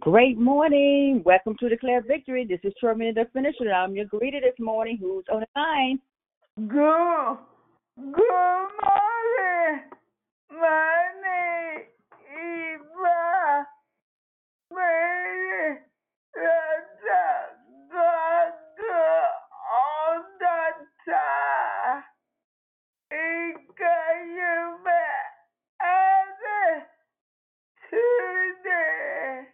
Great morning. Welcome to Declare Victory. This is Sherman the Finisher. I'm your greeter this morning. Who's on the line? Good, good morning. My name is Eva. Baby, the doctor all the time. He got you back every Tuesday.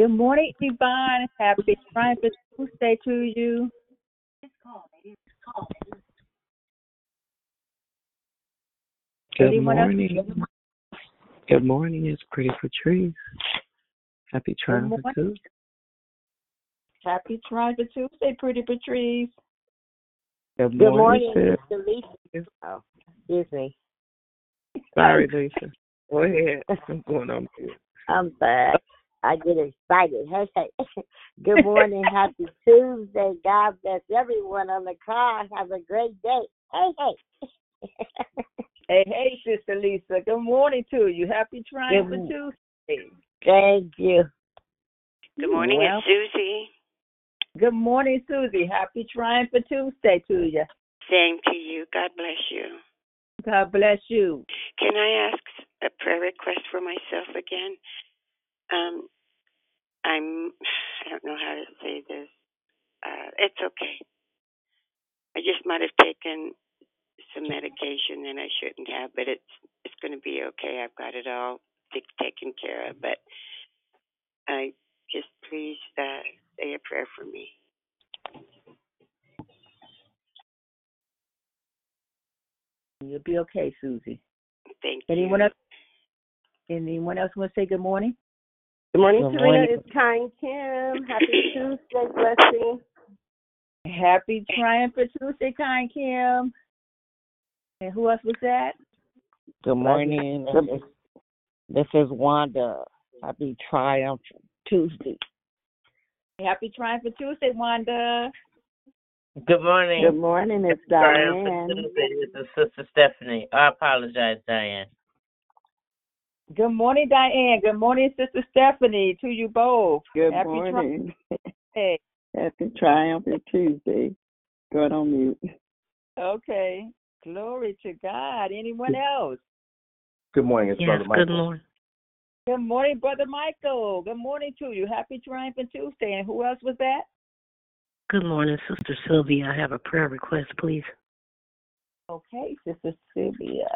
Good morning, Yvonne. Happy Triumphant Tuesday to you. Good morning. Good morning. It's Pretty Patrice. Happy Triumphant morning. Tuesday. Happy Triumphant Tuesday, Pretty Patrice. Good Good morning, morning, sis. Mr. Lisa. Oh, excuse me. Sorry, Lisa. Go ahead. I'm going on mute. I'm sorry. I get excited. Hey, hey. Good morning. Happy Tuesday. God bless everyone on the call. Have a great day. Hey, hey. Hey, hey, Sister Lisa. Good morning to you. Happy Triumphant Good Tuesday. Thank you. Good morning, Well, it's Susie. Good morning, Susie. Happy Triumphant Tuesday to you. Same to you. God bless you. God bless you. Can I ask a prayer request for myself again? Um, I'm. I don't know how to say this. Uh, it's okay. I just might have taken some medication that I shouldn't have, but it's it's going to be okay. I've got it all taken care of. But I just please uh, say a prayer for me. You'll be okay, Susie. Thank Anyone you. else? Anyone else want to say good morning? Good morning, Good Serena. morning. It's Kind Kim. Happy Tuesday. Blessing. Happy Triumphant Tuesday, Kind Kim. And who else was that? Good morning. This is, this is Wanda. Happy Triumph Tuesday. Happy Triumphant Tuesday, Wanda. Good morning. Good morning. It's Triumphant Diane. Tuesday. This is Sister Stephanie. I apologize, Diane. Good morning, Diane. Good morning, Sister Stephanie. To you both. Good Happy morning. Tuesday. Happy Triumphant Tuesday. Going on mute. Okay. Glory to God. Anyone else? Good morning, it's Yes, Brother Michael. good morning. Good morning, Brother Michael. Good morning to you. Happy Triumphant Tuesday. And who else was that? Good morning, Sister Sylvia. I have a prayer request, please. Okay, Sister Sylvia.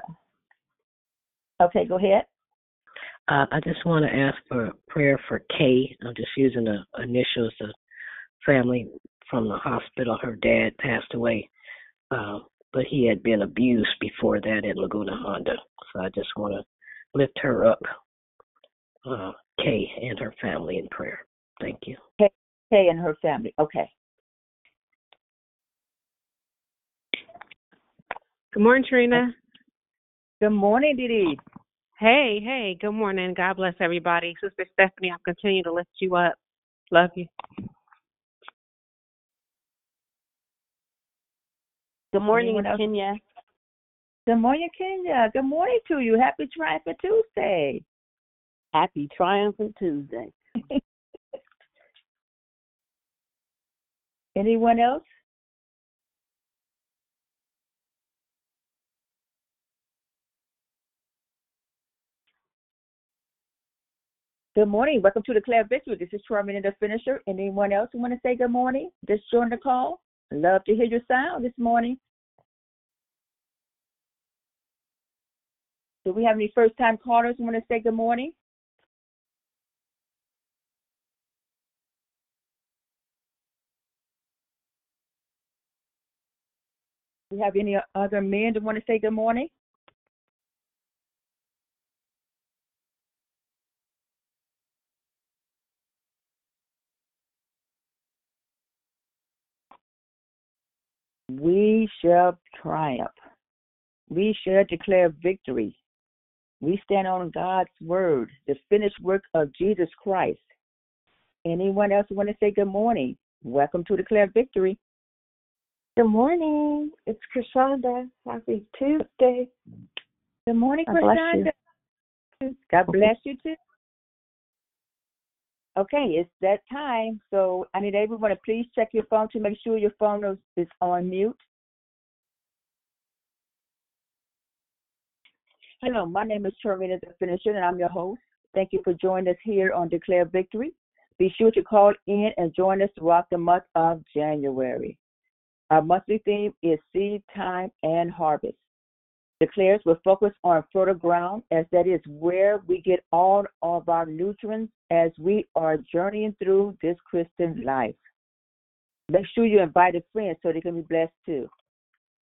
Okay, go ahead. Uh, I just want to ask for prayer for Kay. I'm just using the initials. The family from the hospital. Her dad passed away, uh, but he had been abused before that at Laguna Honda. So I just want to lift her up, uh, Kay and her family in prayer. Thank you. Kay and her family. Okay. Good morning, Trina. Good morning, Didi. Hey, hey, good morning. God bless everybody. Sister Stephanie, I'll continue to lift you up. Love you. Good morning, Anyone else? Kenya. Good morning, Kenya. Good morning to you. Happy Triumphant Tuesday. Happy Triumphant Tuesday. Anyone else? Good morning. Welcome to the Declare Victory. This is Sherman the Finisher. Anyone else who want to say good morning? Just join the call. Love to hear your sound this morning. Do we have any first time callers who want to say good morning? Do we have any other men that want to say good morning? We shall triumph. We shall declare victory. We stand on God's word, the finished work of Jesus Christ. Anyone else want to say good morning? Welcome to Declare Victory. Good morning. It's Krishanda. Happy Tuesday. Good morning, God bless you. Krishanda. God bless you too. Okay, it's that time. So I need everyone to please check your phone to make sure your phone is on mute. Hello, my name is Shermina the Finisher, and I'm your host. Thank you for joining us here on Declare Victory. Be sure to call in and join us throughout the month of January. Our monthly theme is seed time and harvest. Declares will focus on fertile ground as that is where we get all of our nutrients as we are journeying through this Christian life. Make sure you invite a friend so they can be blessed too.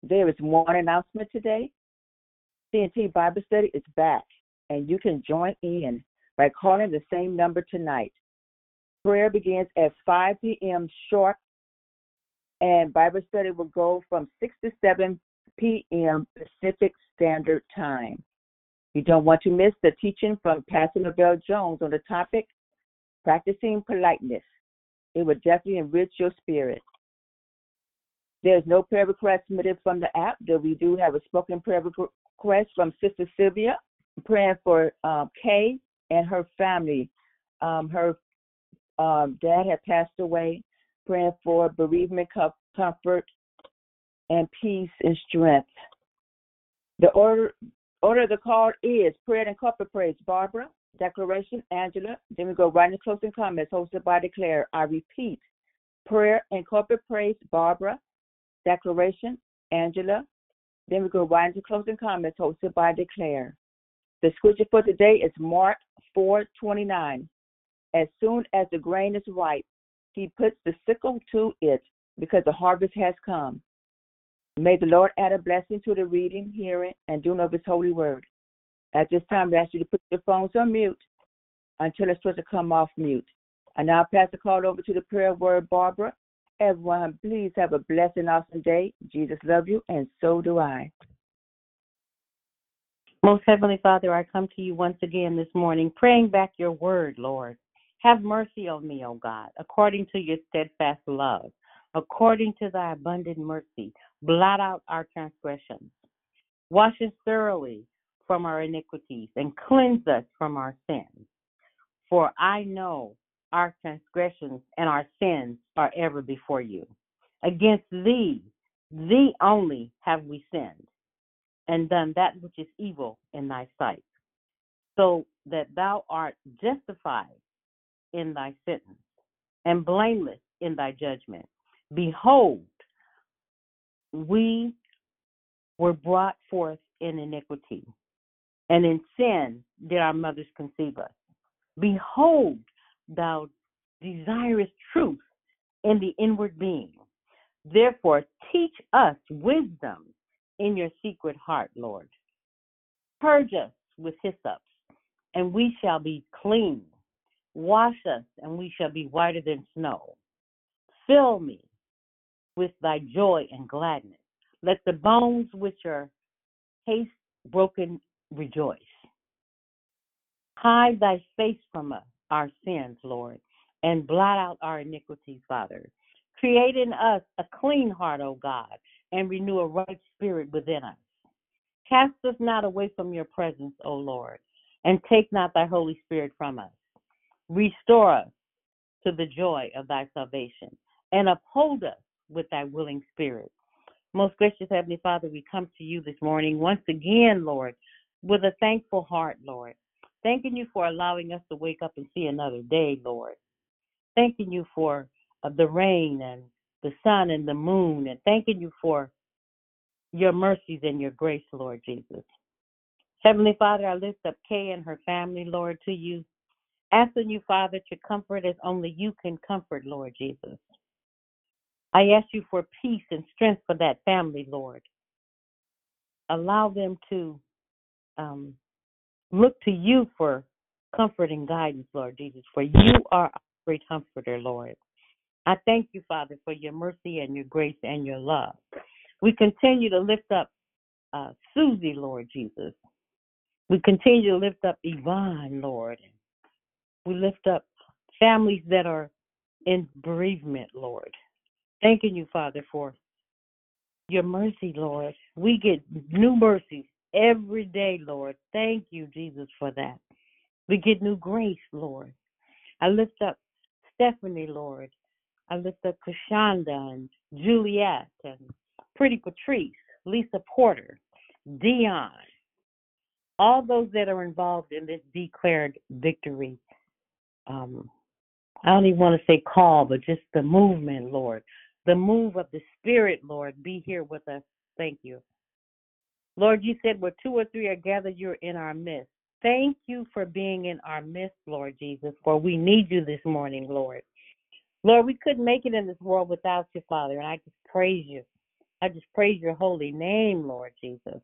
There is one announcement today. CNT Bible Study is back, and you can join in by calling the same number tonight. Prayer begins at 5 p.m. sharp, and Bible study will go from 6 to 7 p.m. Pacific Standard Time. You don't want to miss the teaching from Pastor Lavelle Jones on the topic Practicing Politeness. It will definitely enrich your spirit. There's no prayer request submitted from the app, though we do have a spoken prayer request from Sister Sylvia praying for um, Kay and her family. Um, her um, dad had passed away, praying for bereavement, comfort, and peace and strength. The order order of the call is prayer and corporate praise. Barbara, declaration, Angela. Then we go right into closing comments hosted by Declare. I repeat, prayer and corporate praise. Barbara, declaration, Angela. Then we go right into closing comments hosted by Declare. The scripture for today is Mark 4:29. As soon as the grain is ripe, he puts the sickle to it because the harvest has come. May the Lord add a blessing to the reading, hearing, and doing of his holy word. At this time, we ask you to put your phones on mute until it's supposed to come off mute. I now pass the call over to the prayer word, Barbara. Everyone, please have a blessed and awesome day. Jesus love you, and so do I. Most Heavenly Father, I come to you once again this morning, praying back your word, Lord. Have mercy on me, O God, according to your steadfast love, according to thy abundant mercy. Blot out our transgressions. Wash us thoroughly from our iniquities and cleanse us from our sins. For I know our transgressions and our sins are ever before you. Against thee, thee only have we sinned, and done that which is evil in thy sight, so that thou art justified in thy sentence and blameless in thy judgment. Behold, we were brought forth in iniquity, and in sin did our mothers conceive us. Behold, thou desirest truth in the inward being. Therefore, teach us wisdom in your secret heart, Lord. Purge us with hyssop, and we shall be clean. Wash us, and we shall be whiter than snow. Fill me with thy joy and gladness. Let the bones which are haste broken rejoice. Hide thy face from us, our sins, Lord, and blot out our iniquities, Father. Create in us a clean heart, O God, and renew a right spirit within us. Cast us not away from your presence, O Lord, and take not thy Holy Spirit from us. Restore us to the joy of thy salvation, and uphold us with thy willing spirit. Most gracious Heavenly Father, we come to you this morning once again, Lord, with a thankful heart, Lord. Thanking you for allowing us to wake up and see another day, Lord. Thanking you for uh, the rain and the sun and the moon, and thanking you for your mercies and your grace, Lord Jesus. Heavenly Father, I lift up Kay and her family, Lord, to you, asking you, Father, to comfort as only you can comfort, Lord Jesus. I ask you for peace and strength for that family, Lord. Allow them to um, look to you for comfort and guidance, Lord Jesus, for you are our great comforter, Lord. I thank you, Father, for your mercy and your grace and your love. We continue to lift up uh, Susie, Lord Jesus. We continue to lift up Yvonne, Lord. We lift up families that are in bereavement, Lord. Thanking you, Father, for your mercy, Lord. We get new mercies every day, Lord. Thank you, Jesus, for that. We get new grace, Lord. I lift up Stephanie, Lord. I lift up Kashonda and Juliet and Pretty Patrice, Lisa Porter, Dion, all those that are involved in this declared victory. Um, I don't even want to say call, but just the movement, Lord. The move of the Spirit, Lord, be here with us. Thank you. Lord, you said where two or three are gathered, you're in our midst. Thank you for being in our midst, Lord Jesus, for we need you this morning, Lord. Lord, we couldn't make it in this world without you, Father, and I just praise you. I just praise your holy name, Lord Jesus.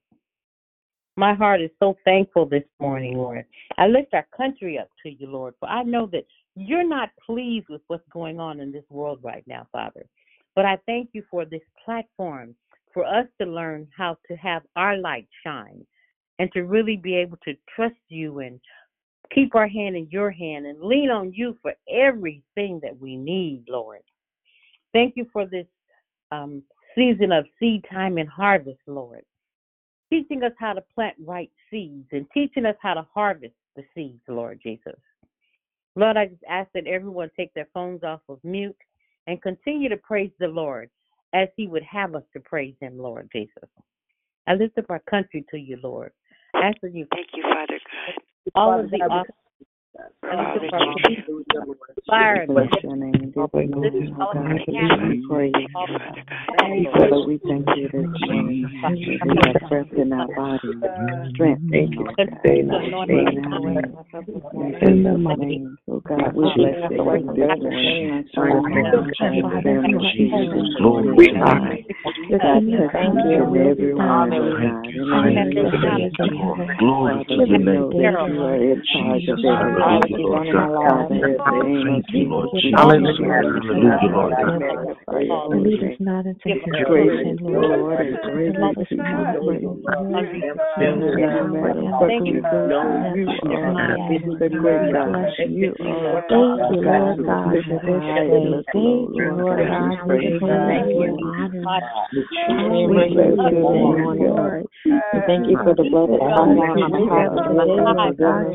My heart is so thankful this morning, Lord. I lift our country up to you, Lord, for I know that you're not pleased with what's going on in this world right now, Father. But I thank you for this platform for us to learn how to have our light shine and to really be able to trust you and keep our hand in your hand and lean on you for everything that we need, Lord. Thank you for this um, season of seed time and harvest, Lord. Teaching us how to plant right seeds and teaching us how to harvest the seeds, Lord Jesus. Lord, I just ask that everyone take their phones off of mute and continue to praise the Lord as He would have us to praise Him, Lord Jesus. I lift up our country to you, Lord. Asking you, Thank you, Father God. all of the God, we- officers, I lift up our Hallelujah. police, fire, and Bless your name. Dear this Lord, is all God, we give praise. Thank you, Father we thank you this morning. that We have breath in our body, strength in our Day the night, anointing day away night. from us this In morning. Name. Oh God, we bless your name this morning. Strength in our Jesus. Glory to God. God, touch each every one, the name of Jesus. Glory to we your name. know that you are in charge of everything. Father, in the name of Jesus. Hallelujah. Hallelujah, Lord God. We magnify your And holy lead us name. not into Give us Great temptation, Lord. Lord and But greatly let to us be not praised. understand. No matter what we go through, you are God. Thank you, Lord who God, for this day. Thank you, Lord Lord God. God. We We praise just you want to this you morning. honor. We bless your name, Hallelujah, Lord. Lord. Thank you for the blood that God, comes we on wake behalf of today, Lord God,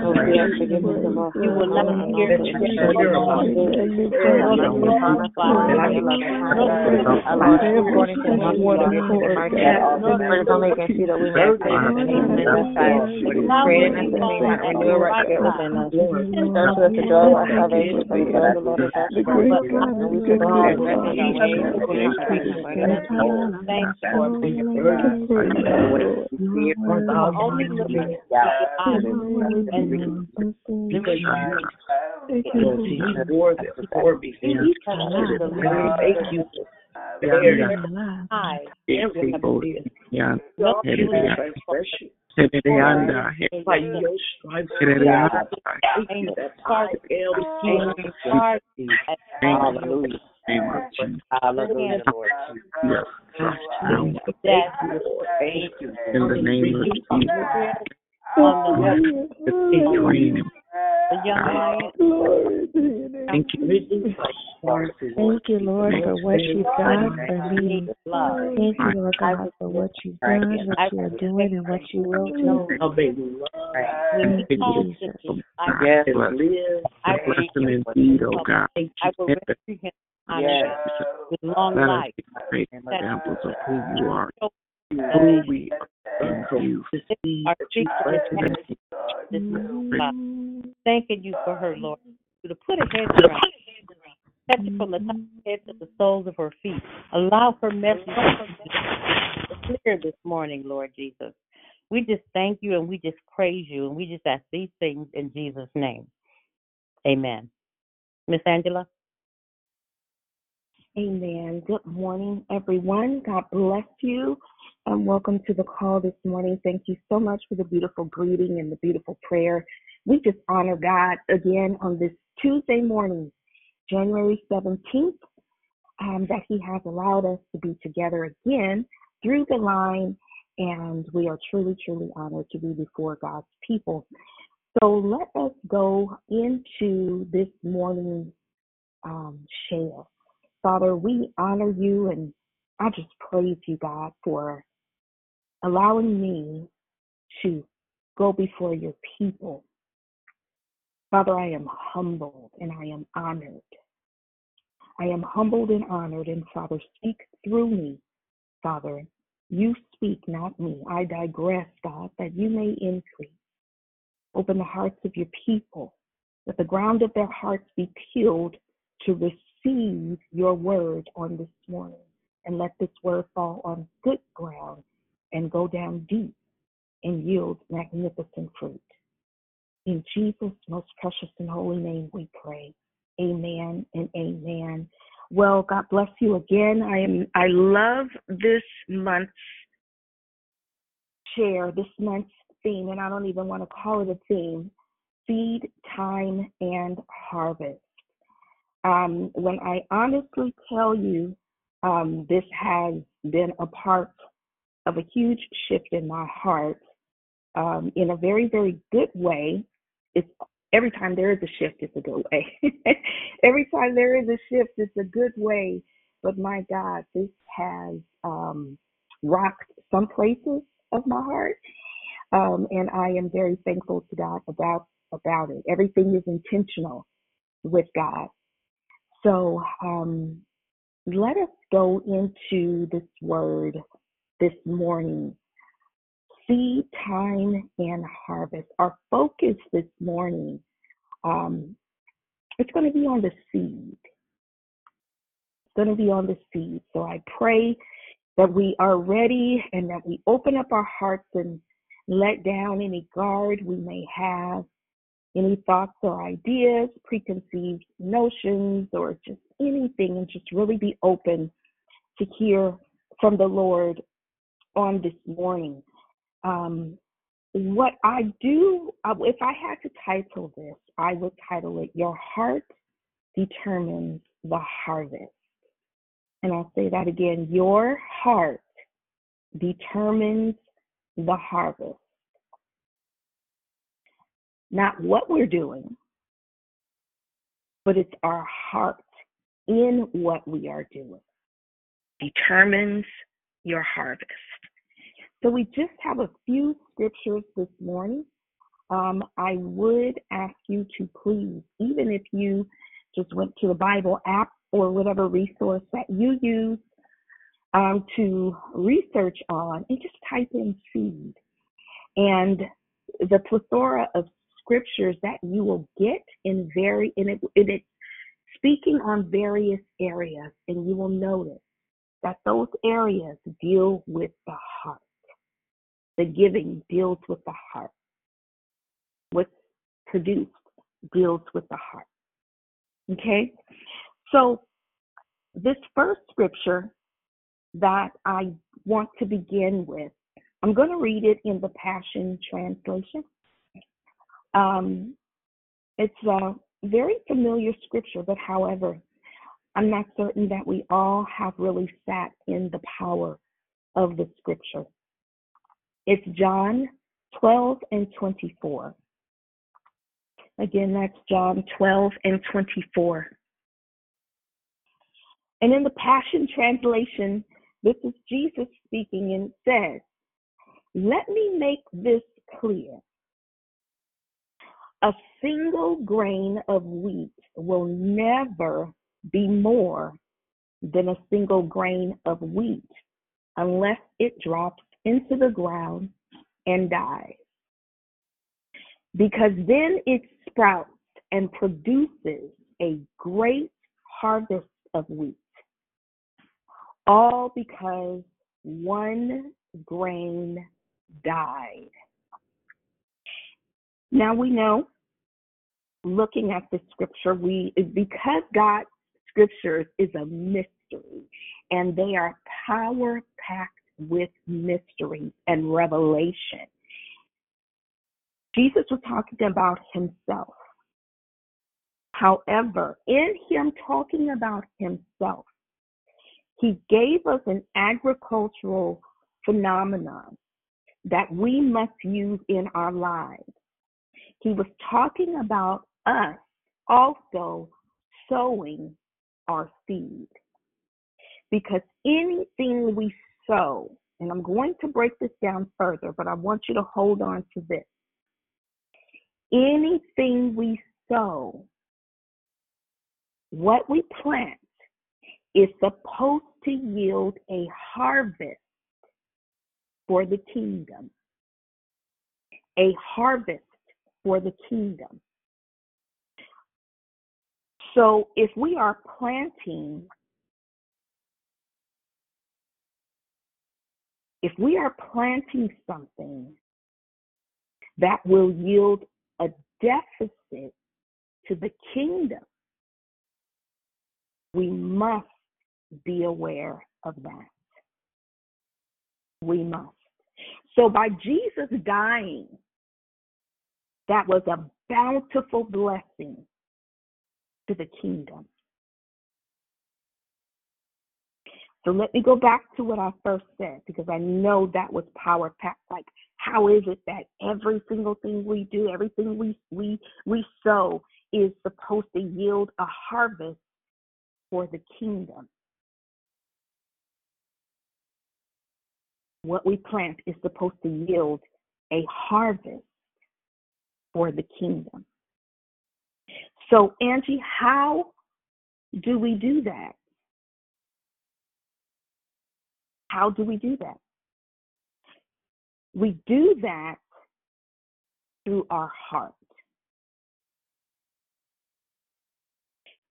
You are worthy, We represent Lord your spirit God. everything. You are worthy, Lord. You give us the atmosphere to stay in. You are worthy, And in and out of the Lord. marketplace. So right now, I say, Holy Spirit, have your way. Lord, we ask forgiveness of our You will sins, not known and hear unknown sins. Search us, Lord. Have mercy upon us according to your loving kindness. Our Lord, according to the multitude of your tender mercy. Spirit of only against you that we may obtain us and even in your sight. Creating us and being not renew a right spirit within us. Search us the door of our salvation, for you are the Lord of our strength. And we should all refuge in your ways and put our trust in you. Thanks, Lord, for your word. You will only look at the eyes and Because you. yeah, Hallelujah. Hallelujah. Yes. Thank you. In the name of Jesus. Um, oh, dream. The young lion. Thank you. Thank you, Lord, for what you've done for me. Thank you, Lord God, for what you've done, what you are doing, and what you will do. Oh, baby. When he calls Jesus. I Yes, bless. I Bless them indeed, oh God. I will rescue him Yes. with long life. great examples of who you are, who we are in you. Our sister is this is God. Thanking you for her, Lord. To put a hedge around, her. touch her from the top of her head to the soles of her feet. Allow her message to clear this morning, Lord Jesus. We just thank you and we just praise you and we just ask these things in Jesus' name. Amen. Miss Angela? Amen. Good morning, everyone. God bless you and welcome to the call this morning. Thank you so much for the beautiful greeting and the beautiful prayer. We just honor God again on this Tuesday morning, January 17th, um, that He has allowed us to be together again through the line, and we are truly, truly honored to be before God's people. So let us go into this morning's um, share. Father, we honor you and I just praise you, God, for allowing me to go before your people. Father, I am humbled and I am honored. I am humbled and honored, and Father, speak through me, Father. You speak, not me. I digress, God, that you may increase. Open the hearts of your people, that the ground of their hearts be tilled to receive your word on this morning. And let this word fall on good ground and go down deep and yield magnificent fruit. In Jesus' most precious and holy name we pray. Amen and amen. Well, God bless you again. I am I love this month's share, this month's theme, and I don't even want to call it a theme. Seed, time, and harvest. Um, when I honestly tell you um, this has been a part of a huge shift in my heart um, in a very, very good way. It's every time there is a shift, it's a good way. every time there is a shift, it's a good way. But my God, this has um, rocked some places of my heart, um, and I am very thankful to God about about it. Everything is intentional with God. So um, let us go into this word this morning seed time and harvest. Our focus this morning, um, it's going to be on the seed. It's going to be on the seed. So I pray that we are ready and that we open up our hearts and let down any guard we may have, any thoughts or ideas, preconceived notions, or just anything, and just really be open to hear from the Lord on this morning. Um, what I do, uh, if I had to title this, I would title it Your Heart Determines the Harvest. And I'll say that again Your heart determines the harvest. Not what we're doing, but it's our heart in what we are doing determines your harvest. So we just have a few scriptures this morning. Um, I would ask you to please, even if you just went to the Bible app or whatever resource that you use um, to research on, and just type in seed. And the plethora of scriptures that you will get in very in it, in it speaking on various areas, and you will notice that those areas deal with the heart. The giving deals with the heart. What's produced deals with the heart. Okay? So, this first scripture that I want to begin with, I'm going to read it in the Passion Translation. Um, it's a very familiar scripture, but however, I'm not certain that we all have really sat in the power of the scripture. It's John 12 and 24. Again, that's John 12 and 24. And in the Passion Translation, this is Jesus speaking and says, Let me make this clear. A single grain of wheat will never be more than a single grain of wheat unless it drops into the ground and dies. Because then it sprouts and produces a great harvest of wheat. All because one grain died. Now we know, looking at the scripture, we because God's scriptures is a mystery and they are power packed with mystery and revelation. Jesus was talking about himself. However, in him talking about himself, he gave us an agricultural phenomenon that we must use in our lives. He was talking about us also sowing our seed. Because anything we sow, and I'm going to break this down further, but I want you to hold on to this. Anything we sow, what we plant, is supposed to yield a harvest for the kingdom. A harvest for the kingdom. So if we are planting, if we are planting something that will yield a deficit to the kingdom, we must be aware of that. We must. So by Jesus dying, that was a bountiful blessing to the kingdom. So let me go back to what I first said because I know that was power packed. Like, how is it that every single thing we do, everything we we we sow, is supposed to yield a harvest for the kingdom? What we plant is supposed to yield a harvest for the kingdom. So, Angie, how do we do that? How do we do that? We do that through our heart.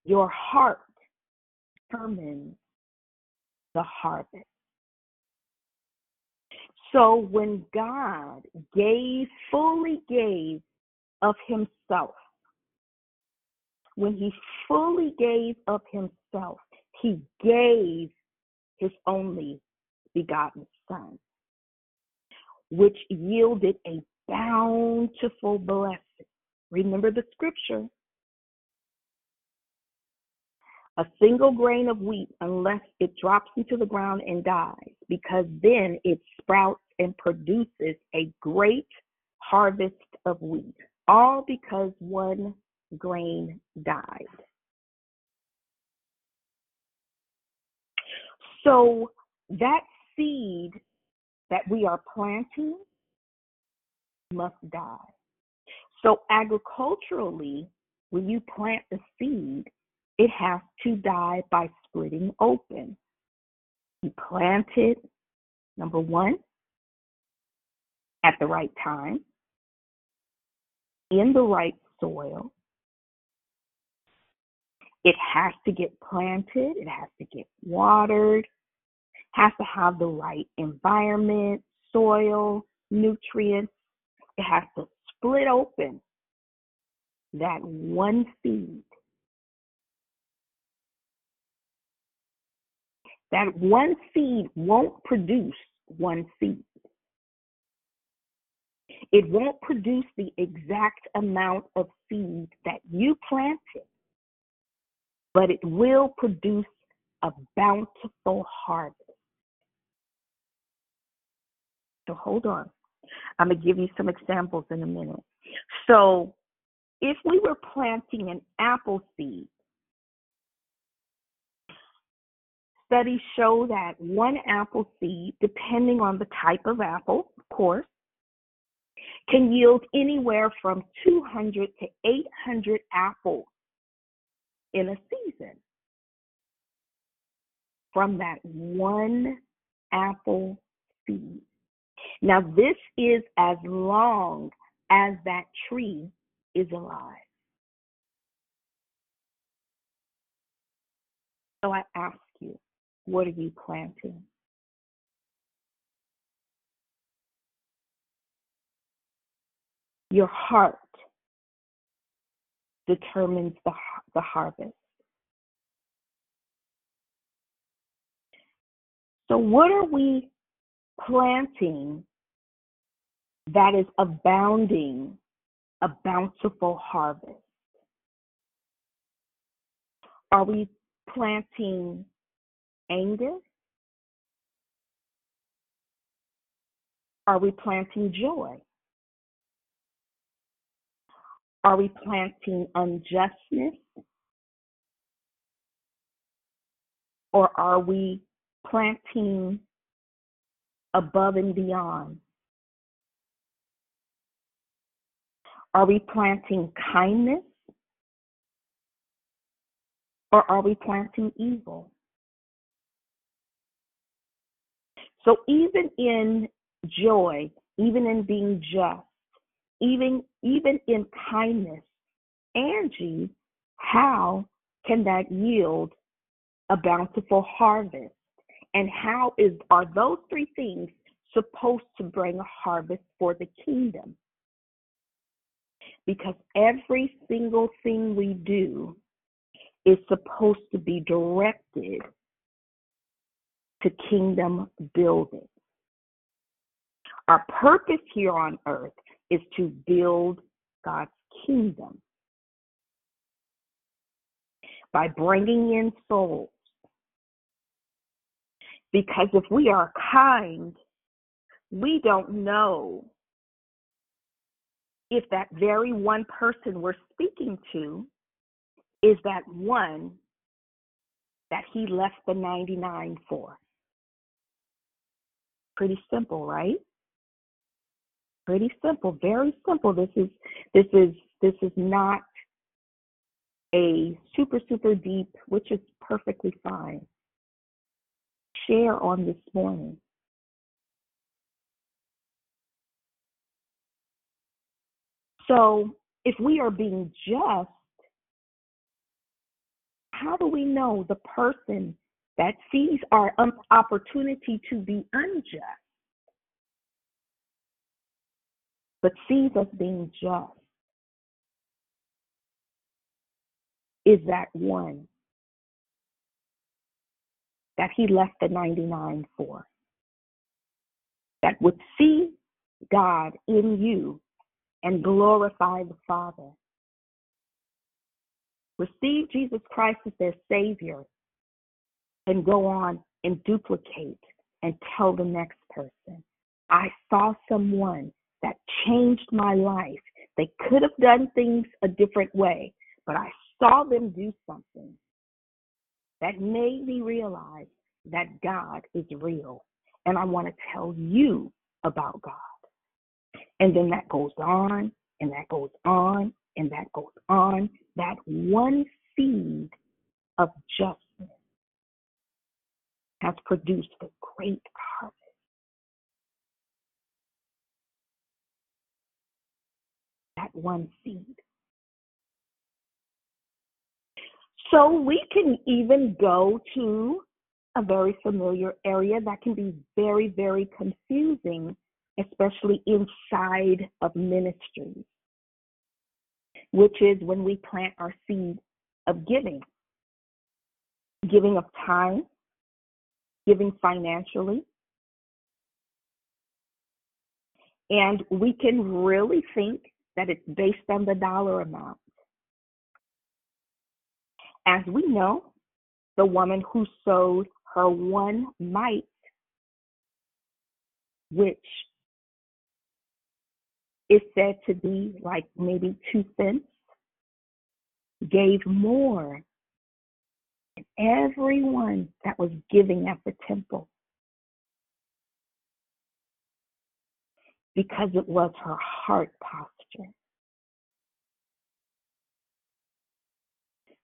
Your heart determines the harvest. So when God gave, fully gave of himself, when he fully gave of himself, he gave his only begotten Son, which yielded a bountiful blessing. Remember the scripture. A single grain of wheat, unless it drops into the ground and dies, because then it sprouts and produces a great harvest of wheat, all because one grain died. So that seed that we are planting must die. So agriculturally, when you plant the seed, it has to die by splitting open. You plant it, number one, at the right time, in the right soil. It has to get planted, it has to get watered, has to have the right environment, soil, nutrients. It has to split open that one seed. That one seed won't produce one seed. It won't produce the exact amount of seed that you planted, but it will produce a bountiful harvest. So hold on. I'm going to give you some examples in a minute. So if we were planting an apple seed, studies show that one apple seed, depending on the type of apple, of course, can yield anywhere from 200 to 800 apples in a season from that one apple seed. Now, this is as long as that tree is alive. So I ask you, what are you planting? Your heart determines the, the harvest. So, what are we planting that is abounding a bountiful harvest? Are we planting anger? Are we planting joy? Are we planting unjustness? Or are we planting above and beyond? Are we planting kindness? Or are we planting evil? So even in joy, even in being just, even even in kindness, Angie, how can that yield a bountiful harvest? And how is are those three things supposed to bring a harvest for the kingdom? Because every single thing we do is supposed to be directed to kingdom building. Our purpose here on earth is to build God's kingdom by bringing in souls. Because if we are kind, we don't know if that very one person we're speaking to is that one that he left the 99 for. Pretty simple, right? Pretty simple, very simple. This is this is this is not a super super deep, which is perfectly fine. Share on this morning. So, if we are being just, how do we know the person that sees our opportunity to be unjust, but sees us being just, is that one that he left the 99 for? That would see God in you and glorify the Father. Receive Jesus Christ as their Savior and go on and duplicate and tell the next person. I saw someone that changed my life. They could have done things a different way, but I saw them do something that made me realize that God is real. And I want to tell you about God. And then that goes on and that goes on and that goes on. That one seed of justice has produced a great harvest. That one seed. So we can even go to a very familiar area that can be very, very confusing especially inside of ministries, which is when we plant our seed of giving, giving of time, giving financially. And we can really think that it's based on the dollar amount. As we know, the woman who sowed her one mite, which is said to be like maybe two cents, gave more than everyone that was giving at the temple because it was her heart posture.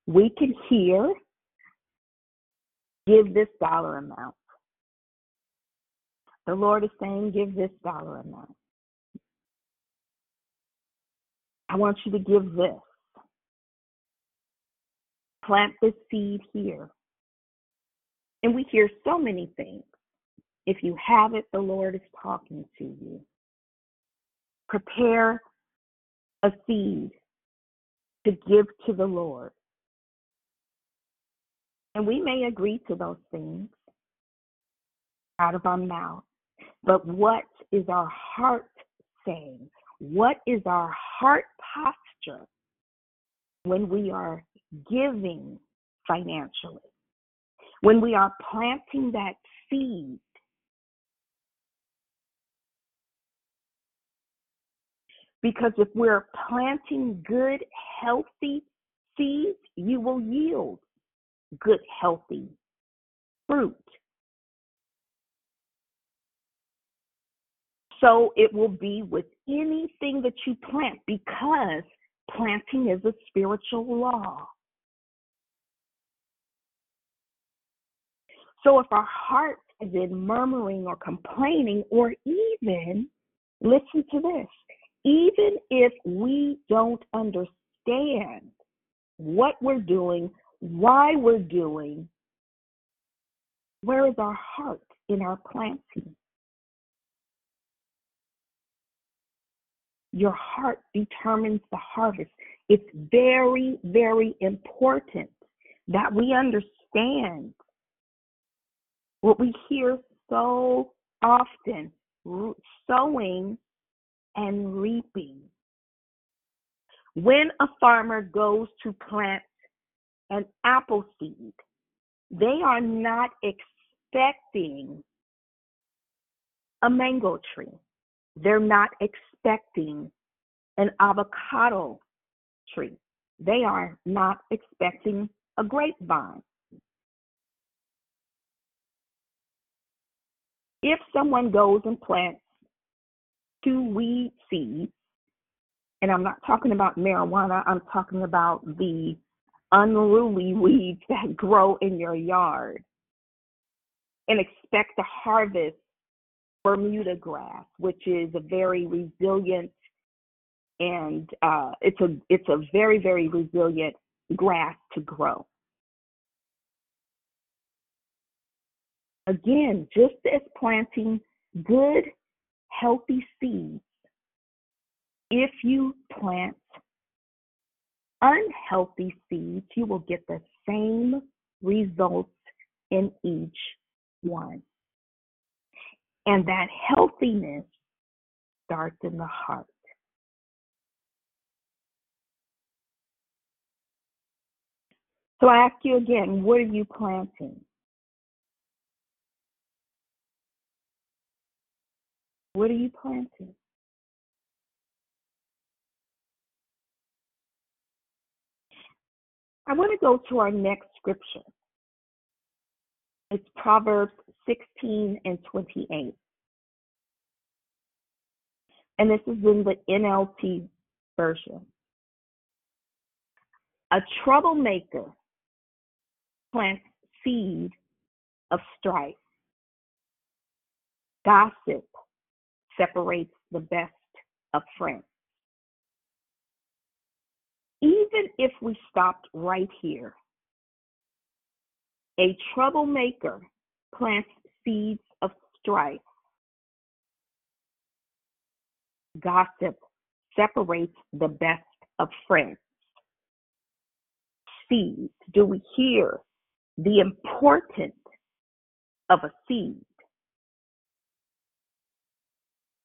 We can hear, give this dollar amount. The Lord is saying, give this dollar amount. I want you to give this. Plant this seed here. And we hear so many things. If you have it, the Lord is talking to you. Prepare a seed to give to the Lord. And we may agree to those things. out of our mouth, but what is our heart saying? What is our heart posture when we are giving financially? When we are planting that seed? Because if we're planting good, healthy seeds, you will yield good, healthy fruit. So it will be with anything that you plant because planting is a spiritual law. So if our heart is in murmuring or complaining, or even, listen to this, even if we don't understand what we're doing, why we're doing, where is our heart in our planting? Your heart determines the harvest. It's very, very important that we understand what we hear so often sowing and reaping. When a farmer goes to plant an apple seed, they are not expecting a mango tree. They're not expecting an avocado tree. They are not expecting a grapevine. If someone goes and plants two weed seeds, and I'm not talking about marijuana, I'm talking about the unruly weeds that grow in your yard, and expect to harvest Bermuda grass, which is a very resilient and uh, it's a it's a very very resilient grass to grow. Again, just as planting good healthy seeds, if you plant unhealthy seeds, you will get the same results in each one. And that healthiness starts in the heart. So I ask you again, what are you planting? What are you planting? I want to go to our next scripture. It's Proverbs 16 and 28. And this is in the NLT version. A troublemaker plants seed of strife. Gossip separates the best of friends. Even if we stopped right here, a troublemaker plants seeds of strife. Gossip separates the best of friends. Seeds. Do we hear the importance of a seed?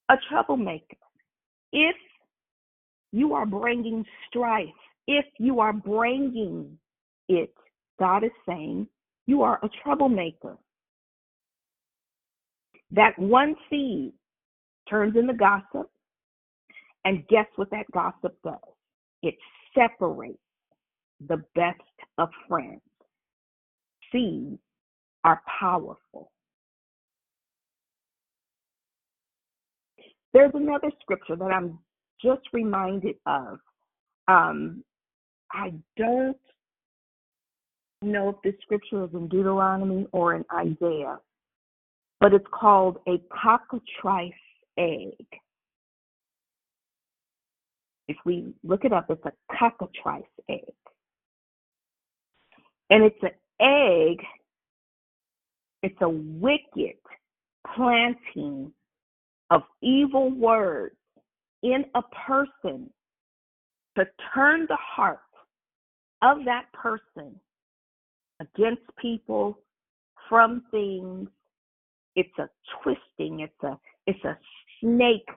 A troublemaker. If you are bringing strife, if you are bringing it, God is saying you are a troublemaker. That one seed turns into gossip, and guess what that gossip does? It separates the best of friends. Seeds are powerful. There's another scripture that I'm just reminded of. Um, I don't know if this scripture is in Deuteronomy or in Isaiah, but it's called a cockatrice egg. If we look it up, it's a cockatrice egg. And it's an egg, it's a wicked planting of evil words in a person to turn the heart of that person against people, from things, It's a twisting, it's a it's a snake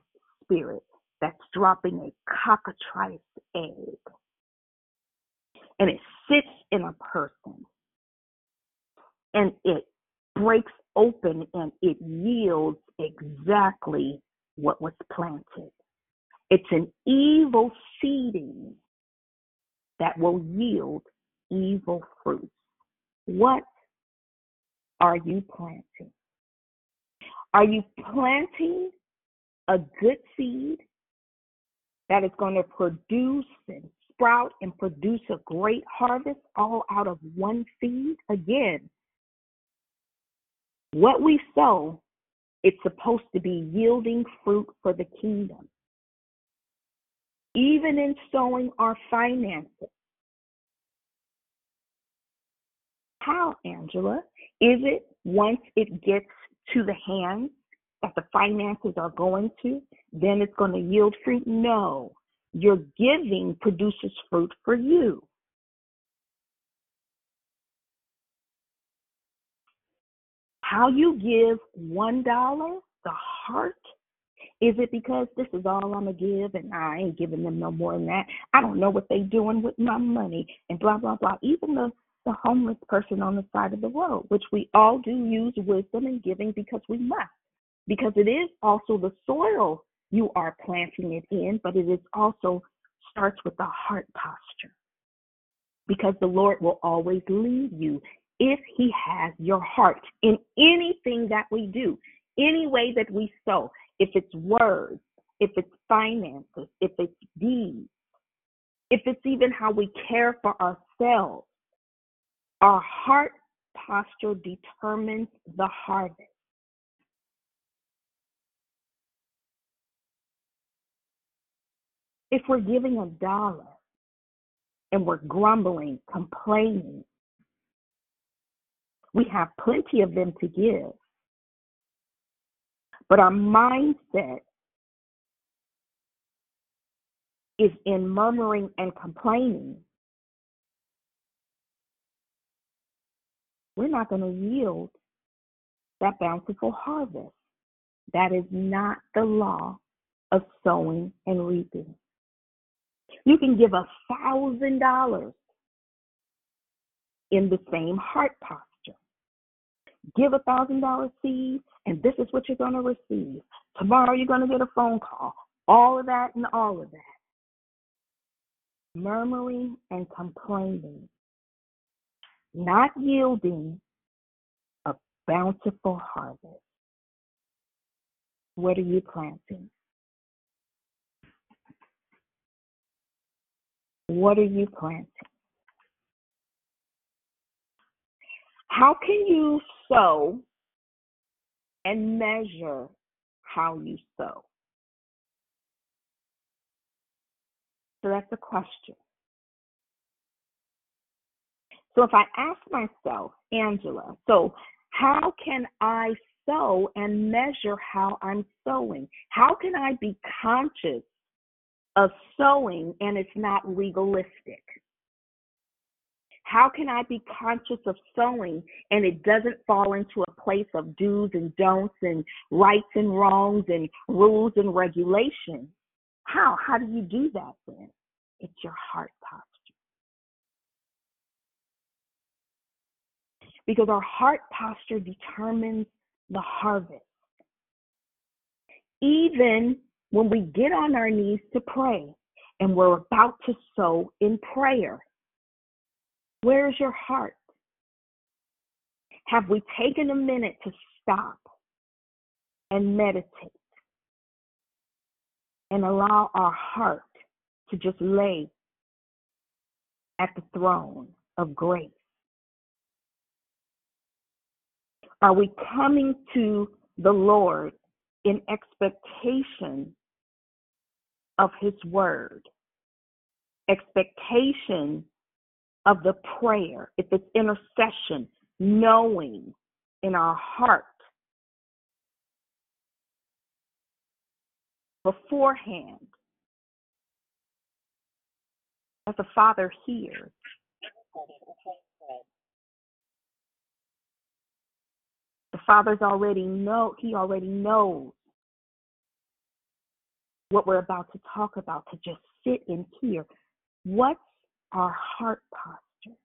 spirit that's dropping a cockatrice egg. And it sits in a person and it breaks open and it yields exactly what was planted. It's an evil seeding that will yield evil fruits. What are you planting? Are you planting a good seed that is going to produce and sprout and produce a great harvest all out of one seed? Again, what we sow, it's supposed to be yielding fruit for the kingdom. Even in sowing our finances. How, Angela? Is it once it gets to the hands that the finances are going to, then it's going to yield fruit? No. Your giving produces fruit for you. How you give one dollar, the heart, is it because this is all I'm gonna give and I ain't giving them no more than that? I don't know what they doing with my money and blah blah blah. Even the the homeless person on the side of the road, which we all do use wisdom and giving because we must. Because it is also the soil you are planting it in, but it is also starts with the heart posture. Because the Lord will always lead you if He has your heart in anything that we do, any way that we sow, if it's words, if it's finances, if it's deeds, if it's even how we care for ourselves our heart posture determines the harvest. If we're giving a dollar and we're grumbling, complaining, we have plenty of them to give. But our mindset is in murmuring and complaining we're not going to yield that bountiful harvest. That is not the law of sowing and reaping. You can give a thousand dollars in the same heart posture. Give a thousand dollar seed, and this is what you're going to receive. Tomorrow you're going to get a phone call. All of that and all of that. Murmuring and complaining not yielding a bountiful harvest. What are you planting? What are you planting? How can you sow and measure how you sow? So that's a question. So if I ask myself, Angela, so how can I sow and measure how I'm sowing? How can I be conscious of sowing and it's not legalistic? How can I be conscious of sowing and it doesn't fall into a place of do's and don'ts and rights and wrongs and rules and regulations? How? How do you do that then? It's your heart posture. because our heart posture determines the harvest. Even when we get on our knees to pray and we're about to sow in prayer, where's your heart? Have we taken a minute to stop and meditate and allow our heart to just lay at the throne of grace? Are we coming to the Lord in expectation of His word? Expectation of the prayer, if it's intercession, knowing in our heart beforehand that the Father hears The Father's already know he already knows what we're about to talk about to just sit and hear. What's our heart posture?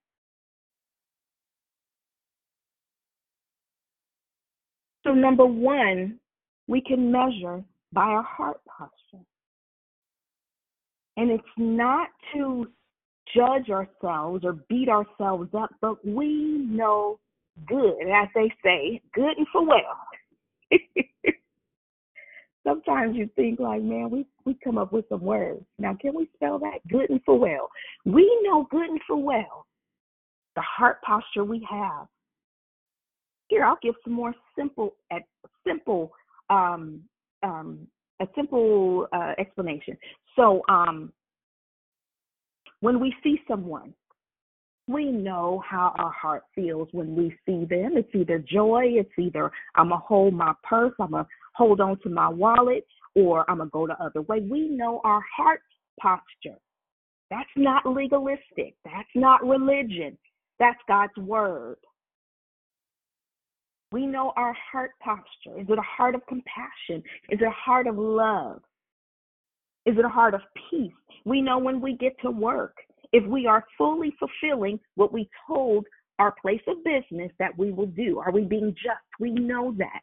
So number one, we can measure by our heart posture. And it's not to judge ourselves or beat ourselves up, but we know good, as they say, good and for well. Sometimes you think like, man, we we come up with some words. Now, can we spell that good and for well? We know good and for well the heart posture we have. Here, I'll give some more simple, at simple, um, um, a simple uh, explanation. So, um, when we see someone, we know how our heart feels when we see them. It's either joy, it's either I'm a hold my purse, I'm to hold on to my wallet, or I'm going to go the other way. We know our heart posture. That's not legalistic, that's not religion, that's God's word. We know our heart posture. Is it a heart of compassion? Is it a heart of love? Is it a heart of peace? We know when we get to work, if we are fully fulfilling what we told our place of business that we will do. Are we being just? We know that.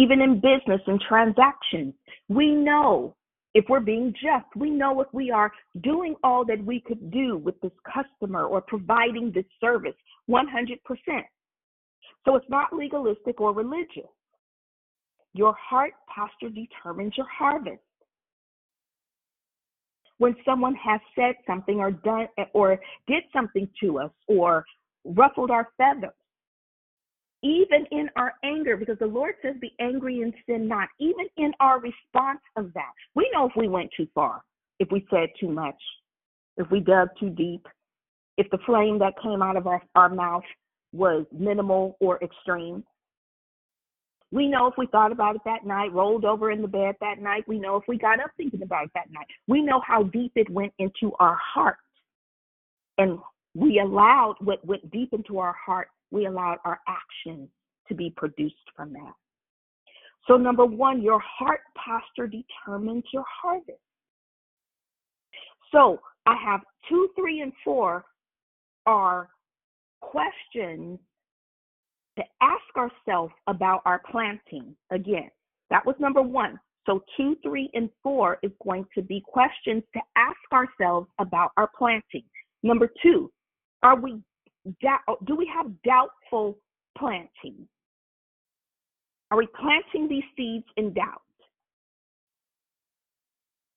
Even in business and transactions, we know if we're being just. We know if we are doing all that we could do with this customer or providing this service 100%. So it's not legalistic or religious. Your heart posture determines your harvest when someone has said something or done or did something to us or ruffled our feathers. Even in our anger, because the Lord says, be angry and sin not. Even in our response of that, we know if we went too far, if we said too much, if we dug too deep, if the flame that came out of our, our mouth was minimal or extreme. We know if we thought about it that night, rolled over in the bed that night. We know if we got up thinking about it that night. We know how deep it went into our heart. And we allowed what went deep into our heart, we allowed our actions to be produced from that. So, number one, your heart posture determines your harvest. So, I have two, three, and four are questions to ask ourselves about our planting again. That was number one. So, two, three, and four is going to be questions to ask ourselves about our planting. Number two, are we Oh, do we have doubtful planting? Are we planting these seeds in doubt?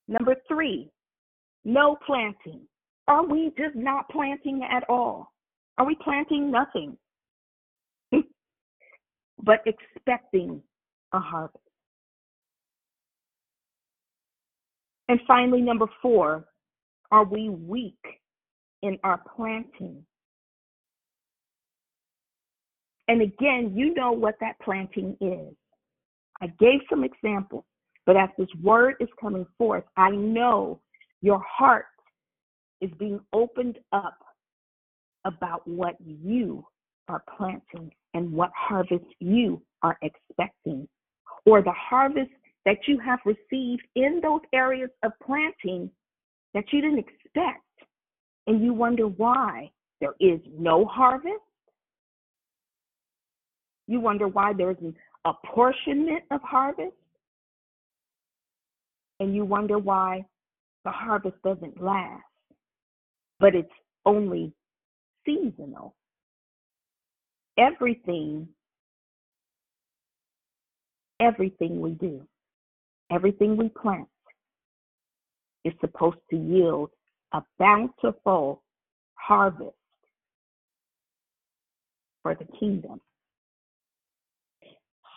Number three, no planting. Are we just not planting at all? Are we planting nothing? but expecting a harvest. And finally, number four, are we weak in our planting? And again, you know what that planting is. I gave some examples, but as this word is coming forth, I know your heart is being opened up about what you are planting and what harvest you are expecting, or the harvest that you have received in those areas of planting that you didn't expect, and you wonder why there is no harvest. You wonder why there's an apportionment of harvest, and you wonder why the harvest doesn't last, but it's only seasonal everything, everything we do, everything we plant is supposed to yield a bountiful harvest for the kingdom.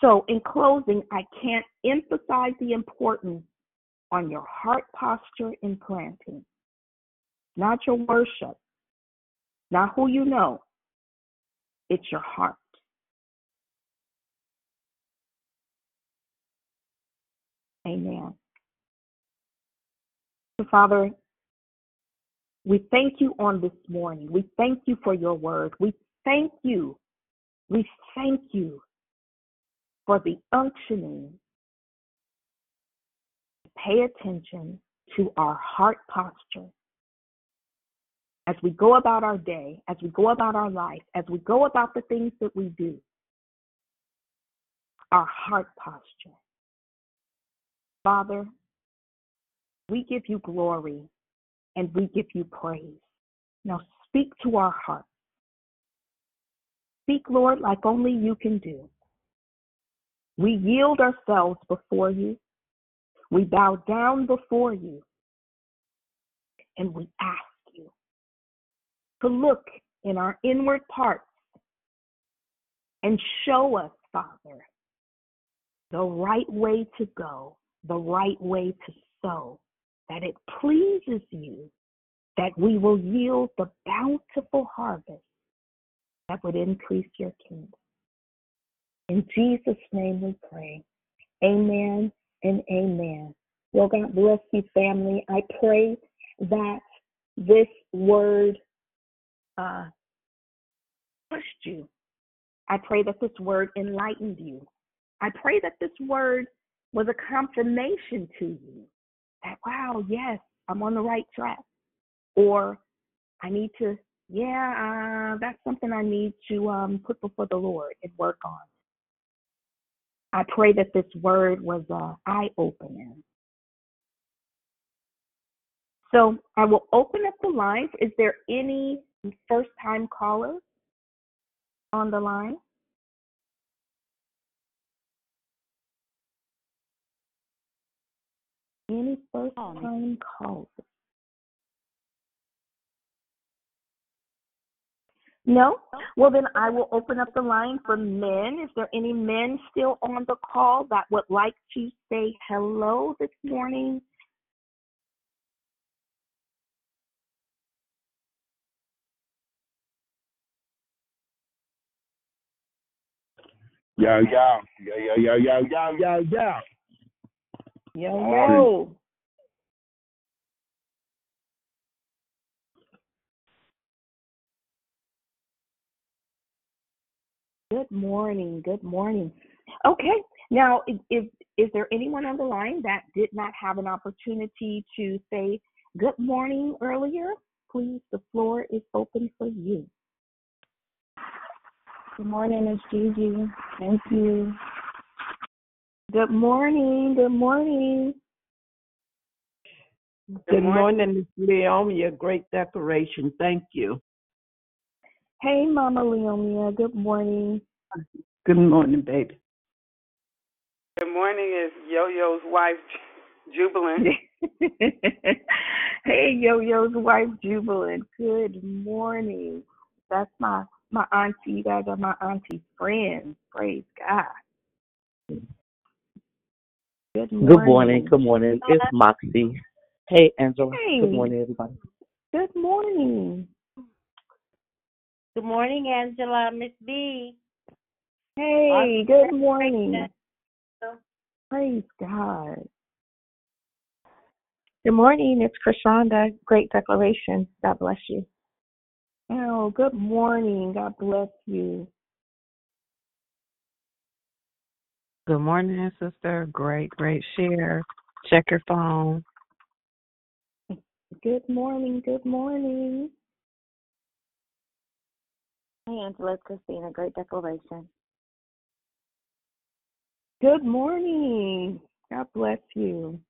So, in closing, I can't emphasize the importance on your heart posture in planting, not your worship, not who you know, it's your heart. Amen. So, Father, we thank you on this morning. We thank you for your word. We thank you. We thank you for the unctioning. Pay attention to our heart posture as we go about our day, as we go about our life, as we go about the things that we do. Our heart posture. Father, we give you glory and we give you praise. Now speak to our hearts. Speak, Lord, like only you can do. We yield ourselves before you. We bow down before you. And we ask you to look in our inward parts and show us, Father, the right way to go, the right way to sow, that it pleases you, that we will yield the bountiful harvest that would increase your kingdom. In Jesus' name we pray. Amen and amen. Well, God bless you, family. I pray that this word uh, pushed you. I pray that this word enlightened you. I pray that this word was a confirmation to you that, wow, yes, I'm on the right track. Or I need to, yeah, uh, that's something I need to um, put before the Lord and work on. I pray that this word was uh, an eye opener. So I will open up the lines. Is there any first time callers on the line? Any first time callers? No? Well, then I will open up the line for men. Is there any men still on the call that would like to say hello this morning? Yo, yo, yo, yo, yo, yo, yo, yo, yo. Yo, yo. Good morning. Good morning. Okay. Now, is, is is there anyone on the line that did not have an opportunity to say good morning earlier? Please, the floor is open for you. Good morning, it's Gigi. Thank you. Good morning. Good morning. Good morning, Ms. Leonia. Oh, great decoration. Thank you. Hey, Mama Leonia. Good morning. Good morning, baby. Good morning, is Yo Yo's wife, Jubilant. hey, Yo Yo's wife, Jubilant. Good morning. That's my my auntie. You guys are my auntie friends. Praise God. Good morning. Good morning. Good morning. It's Moxie. Hey, Angela. Hey. Good morning, everybody. Good morning. Good morning, Angela, Miss B. Hey, good morning. Praise God. Good morning, it's Krishanda. Great declaration. God bless you. Oh, good morning. God bless you. Good morning, sister. Great, great share. Check your phone. Good morning. Good morning. Hey, Angela, it's Christina. Great declaration. Good morning. God bless you.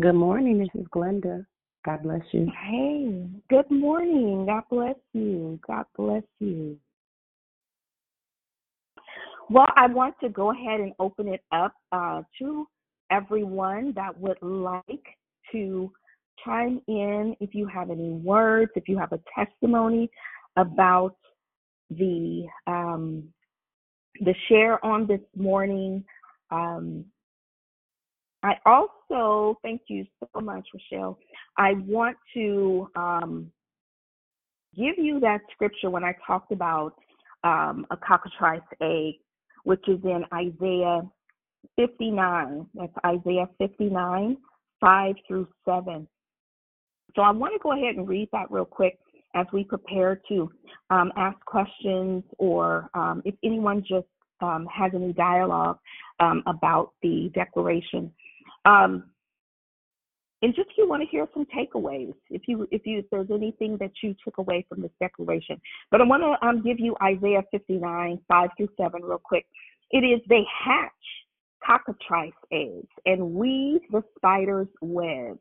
Good morning, this is Glenda. God bless you. Hey, good morning. God bless you. God bless you. Well, I want to go ahead and open it up uh, to everyone that would like to chime in if you have any words, if you have a testimony about the um, the share on this morning. Um, I also thank you so much, Rochelle. I want to um, give you that scripture when I talked about um, a cockatrice egg, which is in Isaiah 59. That's Isaiah 59, 5 through 7. So I want to go ahead and read that real quick. as we prepare to um, ask questions or um, if anyone just um, has any dialogue um, about the declaration. Um, and just if you want to hear some takeaways, if you if you if there's anything that you took away from this declaration. But I want to um, give you Isaiah 59, 5 through 7 real quick. It is they hatch cockatrice eggs and weave the spider's web.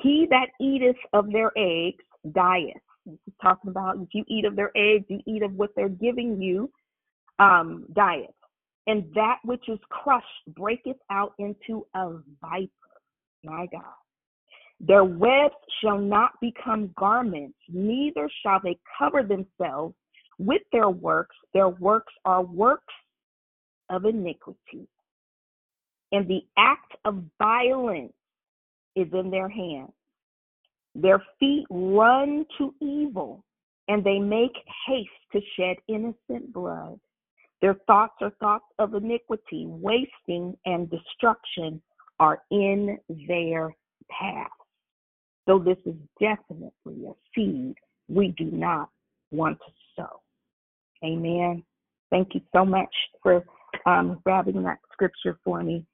He that eateth of their eggs dieth. This is talking about if you eat of their eggs, you eat of what they're giving you, um, diet. And that which is crushed breaketh out into a viper. My God. Their webs shall not become garments, neither shall they cover themselves with their works. Their works are works of iniquity. And the act of violence is in their hands. Their feet run to evil, and they make haste to shed innocent blood. Their thoughts are thoughts of iniquity, wasting and destruction are in their path. So this is definitely a seed we do not want to sow. Amen. Thank you so much for um, grabbing that scripture for me.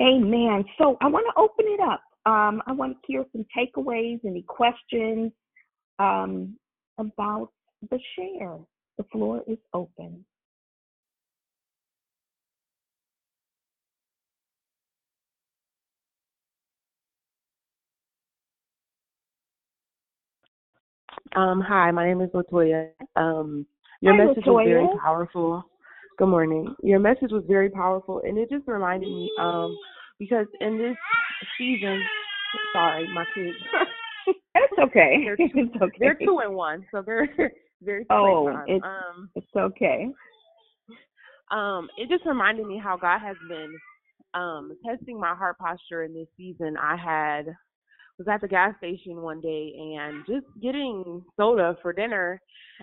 Amen. So I want to open it up. Um, I want to hear some takeaways, any questions um, about the share. The floor is open. Um, hi, my name is Latoya. Um, your Hi, message was very powerful. Good morning. Your message was very powerful, and it just reminded me, um, because in this season, sorry, my kids. That's okay. They're two, It's okay. They're two and one, so they're very Oh, it's Um, it's okay. um, it just reminded me how God has been um testing my heart posture in this season. I had was at the gas station one day and just getting soda for dinner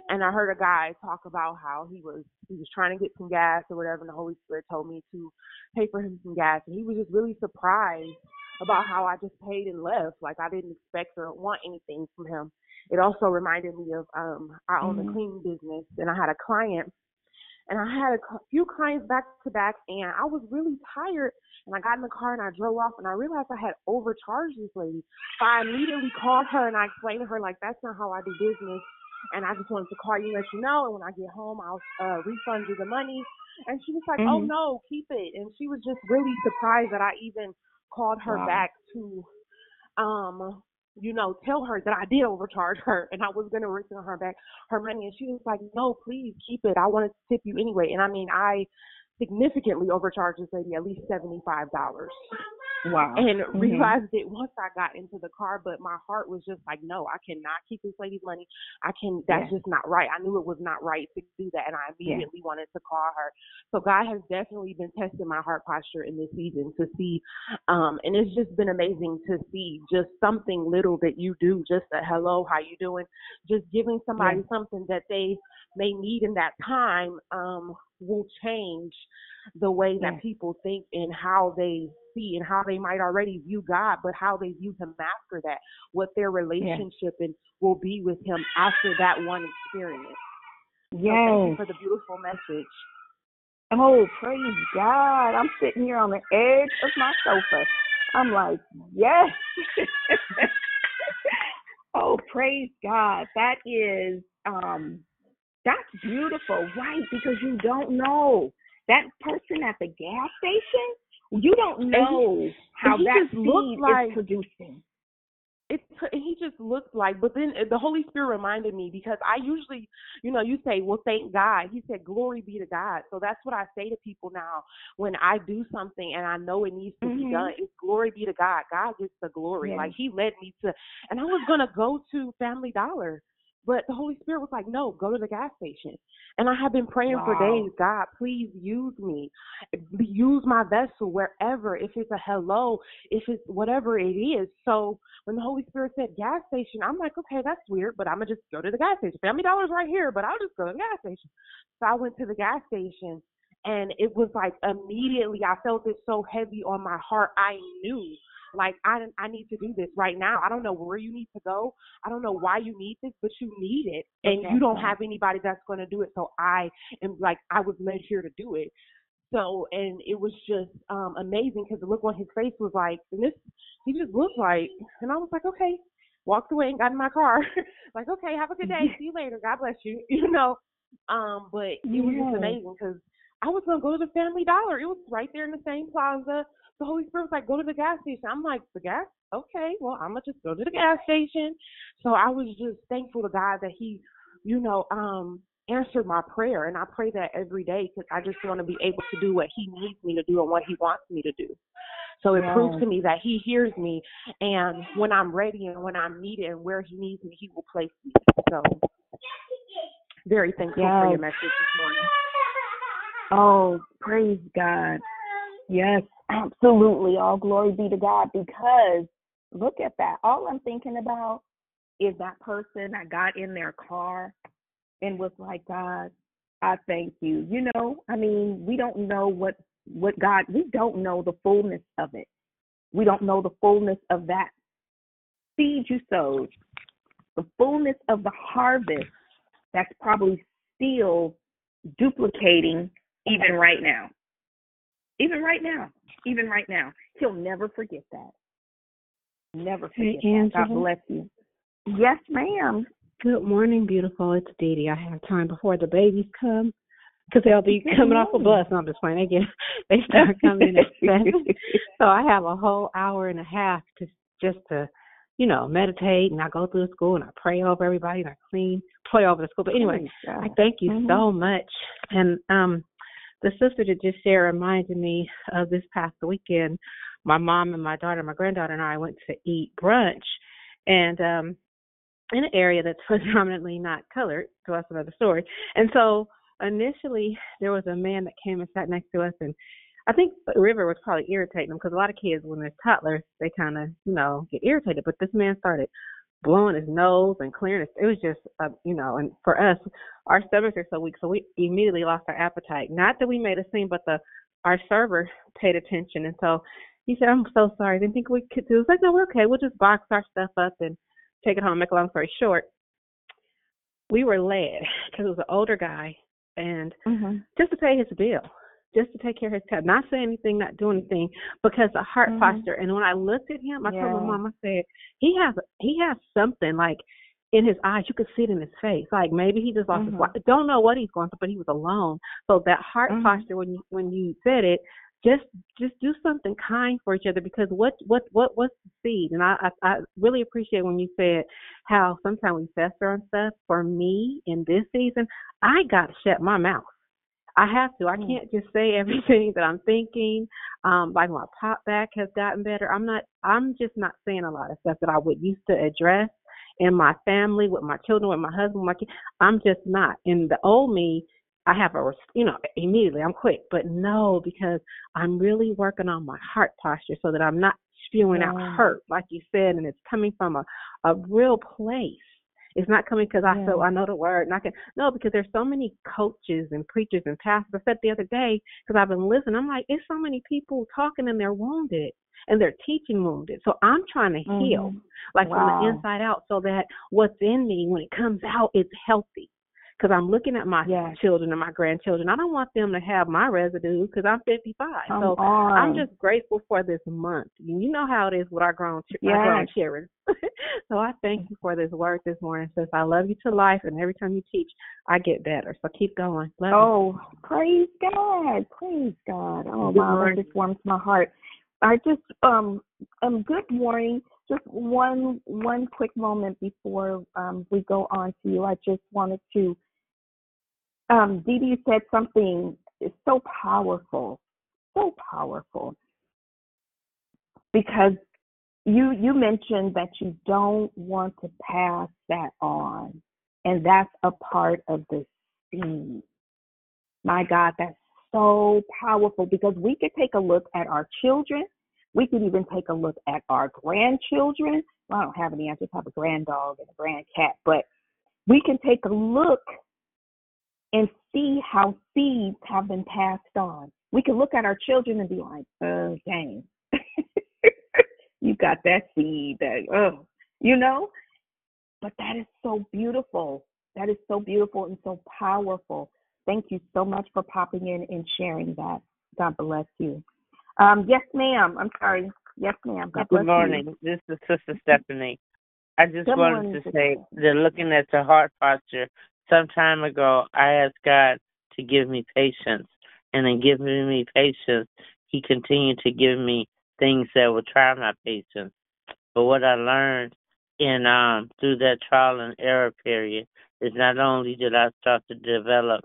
and I heard a guy talk about how he was he was trying to get some gas or whatever and the Holy Spirit told me to pay for him some gas and he was just really surprised about how I just paid and left. Like I didn't expect or want anything from him. It also reminded me of um I own Mhm. a cleaning business and I had a client and I had a few clients back to back, and I was really tired. And I got in the car and I drove off, and I realized I had overcharged this lady. So I immediately called her and I explained to her like that's not how I do business, and I just wanted to call you and let you know. And when I get home, I'll uh, refund you the money. And she was like, "Oh Mhm. no, keep it." And she was just really surprised that I even called her Wow. back to um you know, tell her that I did overcharge her and I was gonna return her back her money and she was like, No, please keep it. I wanted to tip you anyway and I mean I significantly overcharged this lady at least seventy five dollars. Wow. And Mhm. realized it once I got into the car, but my heart was just like, No, I cannot keep this lady's money. I can that's Yeah. just not right. I knew it was not right to do that and I immediately wanted to call her. So God has definitely been testing my heart posture in this season to see um and it's just been amazing to see just something little that you do, just a hello, how you doing, just giving somebody Yeah. something that they may need in that time um will change the way that Yeah. people think and how they see and how they might already view God, but how they view him after that, what their relationship and will be with him after that one experience. So thank you Yes. for the beautiful message. Oh, praise God. I'm sitting here on the edge of my sofa. I'm like, yes. oh, praise God. That is um that's beautiful, right? Because you don't know. That person at the gas station, you don't And he- know how he that seed like- is producing. it he just looked like but then the holy spirit reminded me because i usually you know you say well thank god he said glory be to god so that's what i say to people now when i do something and i know it needs to be Mhm. done it's glory be to god god gets the glory Yeah. like he led me to and i was going to go to family dollar but the holy spirit was like no go to the gas station and i have been praying for days god please use me use my vessel wherever if it's a hello if it's whatever it is so when the Holy Spirit said gas station, I'm like, okay, that's weird, but I'm gonna just go to the gas station. Family Dollar's right here, but I'll just go to the gas station. So I went to the gas station, and it was like immediately I felt it so heavy on my heart. I knew Like I I need to do this right now. I don't know where you need to go. I don't know why you need this, but you need it, and you don't have anybody that's going to do it. So I am like I was led here to do it. So and it was just um amazing because the look on his face was like, and this he just looked like, and I was like, okay. Walked away and got in my car. like, okay, have a good day. See you later. God bless you. You know, um, but it was just amazing because I was gonna go to the Family Dollar. It was right there in the same plaza. The Holy Spirit was like, go to the gas station. I'm like, the gas? Okay, well, I'm gonna just go to the gas station. So I was just thankful to God that He, you know, um, answered my prayer, and I pray that every day because I just want to be able to do what He needs me to do and what He wants me to do. So it proves to me that He hears me, and when I'm ready and when I'm needed and where He needs me, He will place me. So very thankful for your message this morning. Oh, praise God. Yes, absolutely. All glory be to God because look at that. All I'm thinking about is that person that got in their car and was like, God, I thank you. You know, I mean, we don't know what what God, we don't know the fullness of it. We don't know the fullness of that seed you sowed, the fullness of the harvest that's probably still duplicating even right now. Even right now. Even right now. He'll never forget that. Never Hey, forget that. God bless you. Yes, ma'am. Good morning, beautiful. It's Dee Dee. I have time before the babies come because they'll be coming off a bus. No, I'm just playing. They get they start coming at seven, so I have a whole hour and a half to just to, you know, meditate and I go through the school and I pray over everybody and I clean, pray over the school. But anyway, Praise I thank you Mhm. so much. And um, the sister that just shared reminded me of this past weekend. My mom and my daughter, my granddaughter, and I went to eat brunch, and um, in an area that's predominantly not colored. So that's another story. And so initially, there was a man that came and sat next to us, and I think River was probably irritating him because a lot of kids, when they're toddlers, they kind of, you know, get irritated. But this man started blowing his nose and clearing his. It was just, uh, you know, and for us, our stomachs are so weak, so we immediately lost our appetite. Not that we made a scene, but the our server paid attention, and so he said, "I'm so sorry. I didn't think we could do." It was like, "No, we're okay. We'll just box our stuff up and take it home." Make a long story short, we were led because it was an older guy, and Mhm. just to pay his bill, just to take care of his tab, not say anything, not do anything, because the heart Mhm. posture. And when I looked at him, I told my Yeah. mom, I said, he has he has something like in his eyes. You could see it in his face. Like maybe he just lost his Mhm. wife. Don't know what he's going through, but he was alone. So that heart Mhm. posture when you when you said it, just just do something kind for each other because what what what what's the seed? And I I, I really appreciate when you said how sometimes we fester on stuff. For me in this season, I got to shut my mouth. I have to. I Mm. can't just say everything that I'm thinking. Um, like my pop back has gotten better. I'm not. I'm just not saying a lot of stuff that I would used to address in my family, with my children, with my husband, my kids. I'm just not. In the old me, I have a, you know, immediately I'm quick. But no, because I'm really working on my heart posture so that I'm not spewing out hurt, like you said, and it's coming from a a real place. It's not coming because I Yeah. I know the word. And I can no, because there's so many coaches and preachers and pastors. I said the other day because I've been listening. I'm like, it's so many people talking and they're wounded and they're teaching wounded. So I'm trying to heal, Mhm. like from the inside out, so that what's in me when it comes out is healthy. Because I'm looking at my Yes. children and my grandchildren. I don't want them to have my residue because I'm 55. Come so on. I'm just grateful for this month. You you know how it is with our grown ch- our grown children. so I thank you for this word this morning. Says I love you to life, and every time you teach, I get better. So keep going. Love you. Oh, praise God. Praise God. Oh, Good wow, morning. just warms my heart. I just um um good morning. Just one one quick moment before um we go on to you. I just wanted to um Dee Dee said something is so powerful. So powerful. Because you you mentioned that you don't want to pass that on. And that's a part of the seed. My God, that's so powerful because we could take a look at our children. We could even take a look at our grandchildren. Well, I don't have any. I just have a grand dog and a grand cat. But we can take a look and see how seeds have been passed on. We can look at our children and be like, oh, dang. you got that seed that oh, you know. But that is so beautiful. That is so beautiful and so powerful. Thank you so much for popping in and sharing that. God bless you. Um, yes, ma'am. I'm sorry. Yes, ma'am. God Good morning. you. This is Sister Stephanie. I just Good wanted morning, to say that looking at the heart posture, some time ago I asked God to give me patience. And in giving me patience, He continued to give me things that would try my patience. But what I learned in um through that trial and error period is not only did I start to develop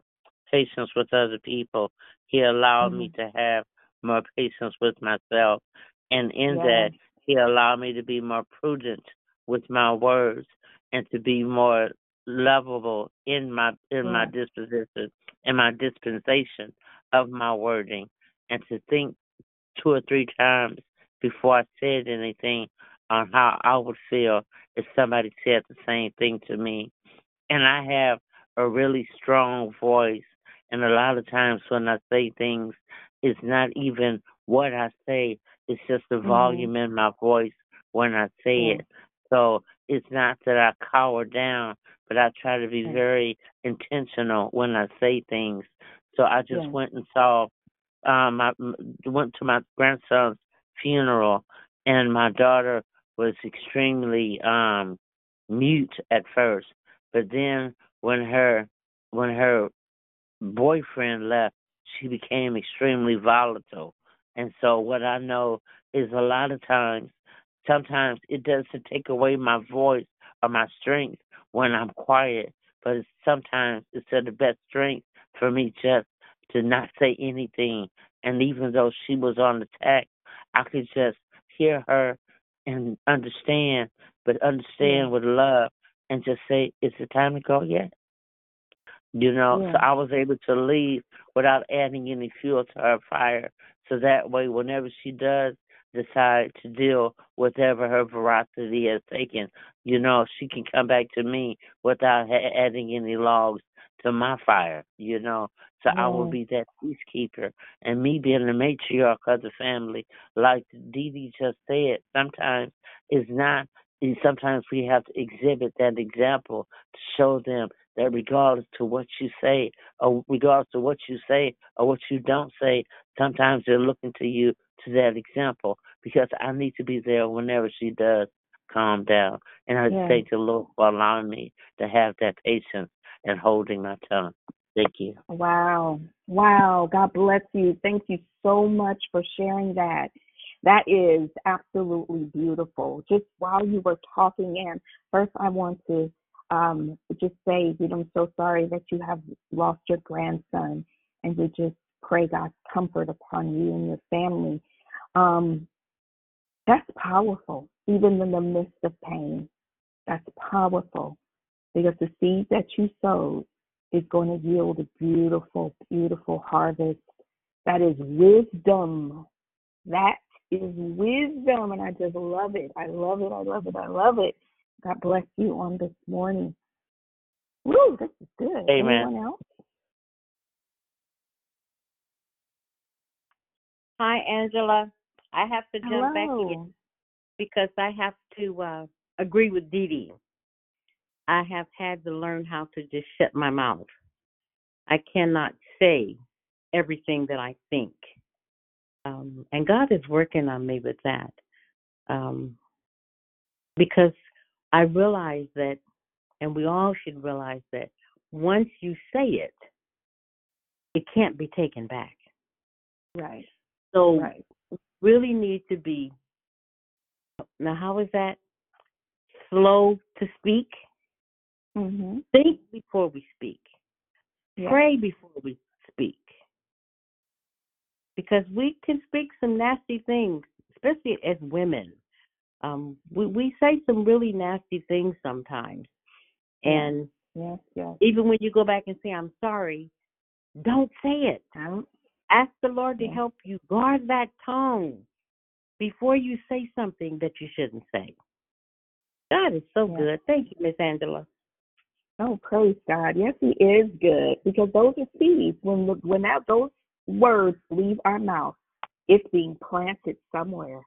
patience with other people, He allowed me to have more patience with myself. And in that he allowed me to be more prudent with my words and to be more lovable in my in my disposition in my dispensation of my wording and to think two or three times before I said anything on how I would feel if somebody said the same thing to me. And I have a really strong voice and a lot of times when I say things it's not even what I say, it's just the Mhm. volume in my voice when I say Yeah. it. So it's not that I cower down, but I try to be very intentional when I say things. So I just Yeah. went and saw um m- went to my grandson's funeral and my daughter was extremely um mute at first but then when her when her boyfriend left she became extremely volatile and so what i know is a lot of times sometimes it doesn't take away my voice or my strength when i'm quiet but it's sometimes it's of the best strength for me just to not say anything and even though she was on attack i could just hear her and understand but understand Yeah. with love and just say is it time to go yet you know, so I was able to leave without adding any fuel to her fire. So that way, whenever she does decide to deal whatever her veracity has taken, you know, she can come back to me without ha- adding any logs to my fire, you know. So I will be that peacekeeper. And me being the matriarch of the family, like Dee Dee just said, sometimes it's not, and sometimes we have to exhibit that example to show them that regardless to what you say or regardless to what you say or what you don't say, sometimes they're looking to you to that example because I need to be there whenever she does calm down. And I Yeah. thank the Lord for allowing me to have that patience and holding my tongue. Thank you. Wow. Wow. God bless you. Thank you so much for sharing that. That is absolutely beautiful. Just while you were talking, and first I want to um, just say that I'm so sorry that you have lost your grandson, and we just pray God's comfort upon you and your family. Um, that's powerful, even in the midst of pain. That's powerful because the seed that you sowed is going to yield a beautiful, beautiful harvest. That is wisdom. That is wisdom, and I just love it. I love it. I love it. I love it. God bless you on this morning. Woo, this is good. Amen. Anyone else? Hi, Angela. I have to jump back in because I have to uh, agree with Dee Dee. I have had to learn how to just shut my mouth. I cannot say everything that I think. Um, and God is working on me with that. Um, because I realize that, and we all should realize that once you say it, it can't be taken back. Right. So Right. really need to be now how is that? Slow to speak. Mm-hmm. Think before we speak. Yeah. Pray before we speak. Because we can speak some nasty things, especially as women. Um, we, we say some really nasty things sometimes. And Yes, yes. even when you go back and say, I'm sorry, don't say it. Don't. Ask the Lord to help you. Guard that tongue before you say something that you shouldn't say. God is so Yeah. good. Thank you, Miss Angela. Oh, praise God. Yes, He is good because those are seeds. When when that, those words leave our mouth, it's being planted somewhere.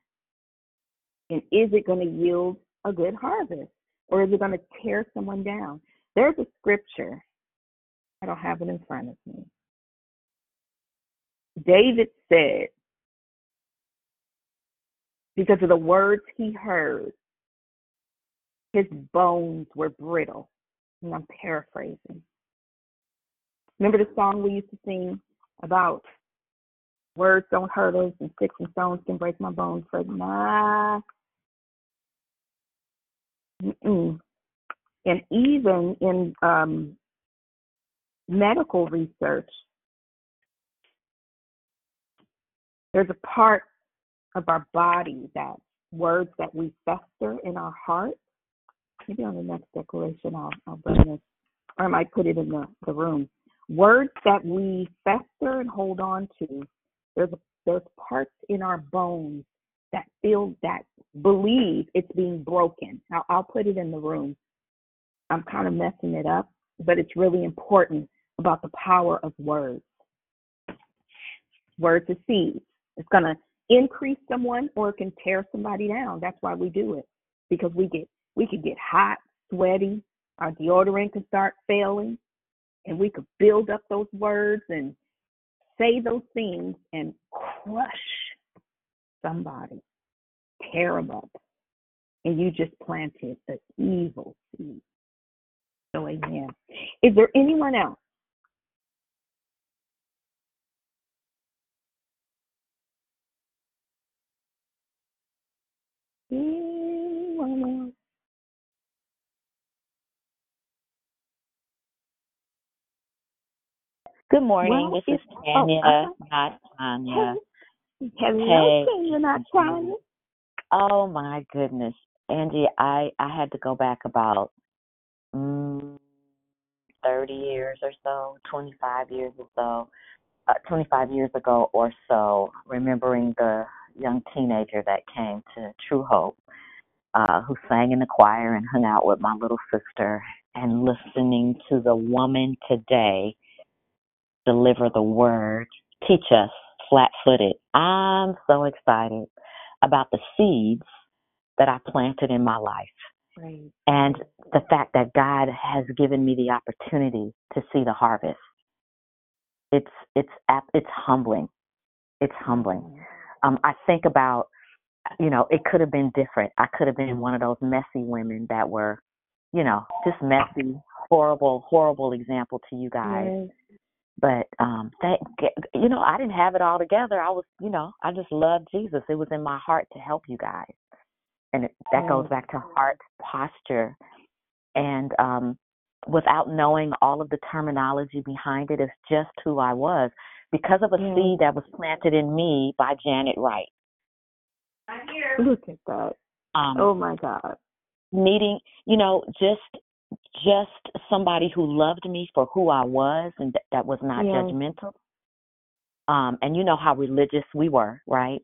And is it going to yield a good harvest or is it going to tear someone down? There's a scripture. I don't have it in front of me. David said, because of the words he heard, his bones were brittle. And I'm paraphrasing. Remember the song we used to sing about words don't hurt us and sticks and stones can break my bones, but nah. Mm-mm. And even in um, medical research, there's a part of our body that words that we fester in our heart. Maybe on the next declaration, I'll, I'll bring this, or I might put it in the, the room. Words that we fester and hold on to. There's there's parts in our bones that feel that believe it's being broken. I'll, I'll put it in the room. I'm kind of messing it up, but it's really important about the power of words. Words are seeds. It's going to increase someone or it can tear somebody down. That's why we do it because we get we could get hot, sweaty, our deodorant can start failing, and we could build up those words and say those things and crush somebody, tear them up, and you just planted the evil seed. So, amen. Is there anyone else? Good morning. Well, this is it's- Tanya, oh, uh-huh. not Tanya. Hello, Hey. Tanya, not Tanya. Oh my goodness, Angie, I I had to go back about mm, thirty years or so, twenty five years or so, uh, twenty five years ago or so, remembering the young teenager that came to True Hope, uh, who sang in the choir and hung out with my little sister, and listening to the woman today deliver the word, teach us flat footed. I'm so excited about the seeds that I planted in my life Right. and the fact that God has given me the opportunity to see the harvest. It's it's it's humbling. It's humbling. Um, I think about, you know, it could have been different. I could have been one of those messy women that were, you know, just messy, horrible, horrible example to you guys. Yes. But um, thank you know, I didn't have it all together. I was, you know, I just loved Jesus. It was in my heart to help you guys, and it, that goes back to heart posture. And um, without knowing all of the terminology behind it, it's just who I was because of a Yes. seed that was planted in me by Janet Wright. I hear Look at that. Um, oh my God. needing you know just just somebody who loved me for who I was and th- that was not Yes. judgmental um and you know how religious we were right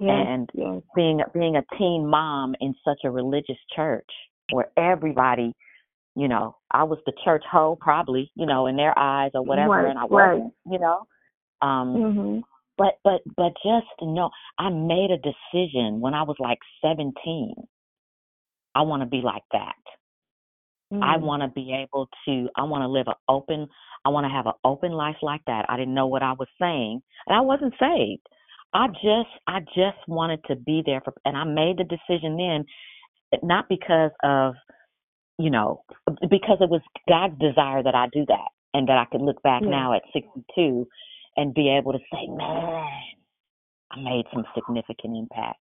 Yes. and yes. being being a teen mom in such a religious church where everybody you know I was the church hoe probably you know in their eyes or whatever Right, and I right. wasn't you know um Mhm. but but but just know I made a decision when I was like 17 I want to be like that I Mm. want to be able to, I want to live an open, I want to have an open life like that. I didn't know what I was saying, and I wasn't saved. I just, I just wanted to be there for, and I made the decision then, not because of, you know, because it was God's desire that I do that, and that I could look back Yeah. now at 62 and be able to say, man, I made some significant impact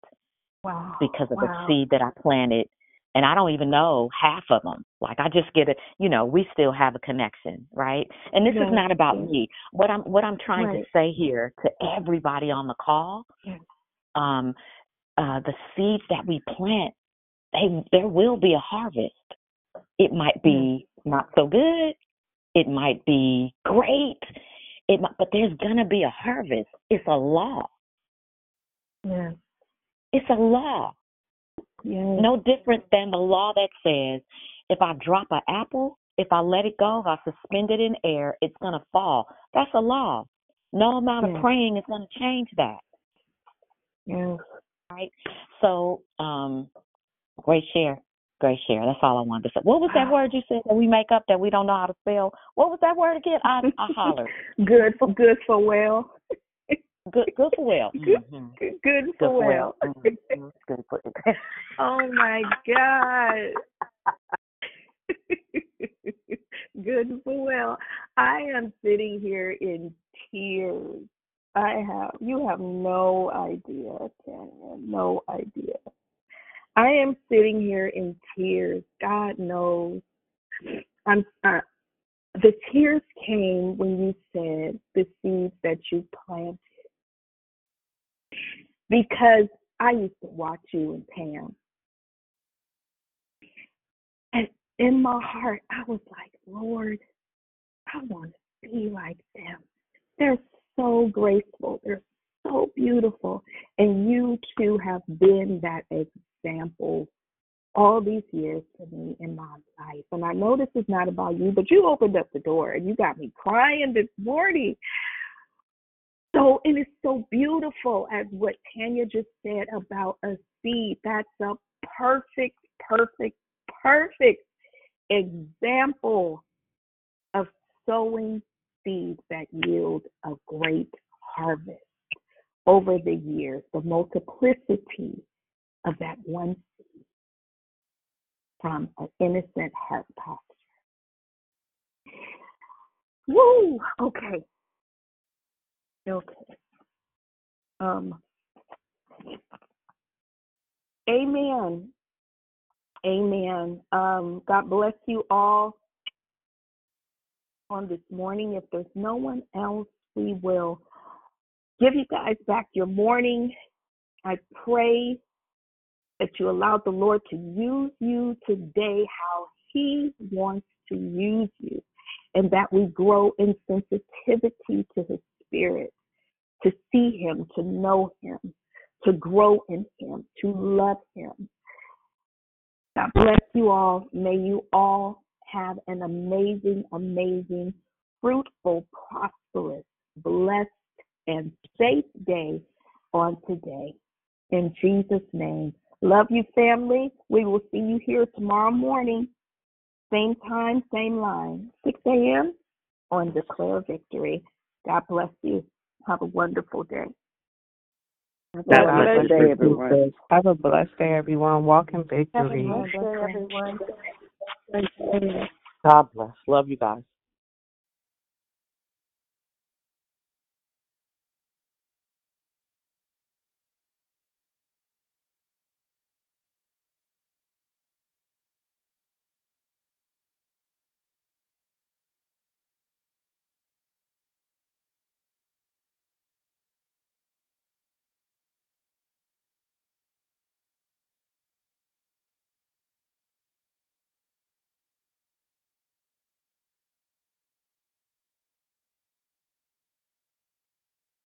Wow. because of wow. the seed that I planted. And I don't even know half of them. Like I just get it, you know, we still have a connection, right? And this Yes, is not about me. What I'm what I'm trying to say here to everybody on the call, Yes. um, uh, the seeds that we plant, they there will be a harvest. It might be not so good. It might be great. It might, but there's gonna be a harvest. It's a law. Yeah. It's a law. Yes. No different than the law that says if I drop an apple, if I let it go, if I suspend it in air, it's to fall. That's a law. No amount of praying is to change that. Yeah. right. So, um, great share. Great share. That's all I wanted to say. What was that word you said that we make up that we don't know how to spell? What was that word again? I, I hollered. good for good for well. Good, good for well. Good, Mhm. good, good Good for for well. well. Mhm. Good for oh my God. good for well. I am sitting here in tears. I have you have no idea, Tanya, no idea. I am sitting here in tears. God knows. I'm the tears came when you said the seeds that you planted. Because I used to watch you and Pam. And in my heart, I was like, Lord, I want to be like them. They're so graceful. They're so beautiful. And you two have been that example all these years to me in my life. And I know this is not about you, but you opened up the door and you got me crying this morning. So it is so beautiful as what Tanya just said about a seed. That's a perfect, perfect, perfect example of sowing seeds that yield a great harvest over the years, the multiplicity of that one seed from an innocent heart posture. Woo! Okay. Okay. Um. Amen. Amen. Um, God bless you all on this morning. If there's no one else, we will give you guys back your morning. I pray that you allow the Lord to use you today how He wants to use you, and that we grow in sensitivity to His Spirit, to see Him, to know Him, to grow in Him, to love Him. God bless you all. May you all have an amazing, amazing, fruitful, prosperous, blessed, and safe day on today. In Jesus' name. Love you, family. We will see you here tomorrow morning. Same time, same line, 6 a.m. on Declare Victory. God bless you. Have a wonderful day. Have a bless blessed day, everyone. Have a blessed day, everyone. Walk in Have a blessed day, everyone. God bless. Love you guys.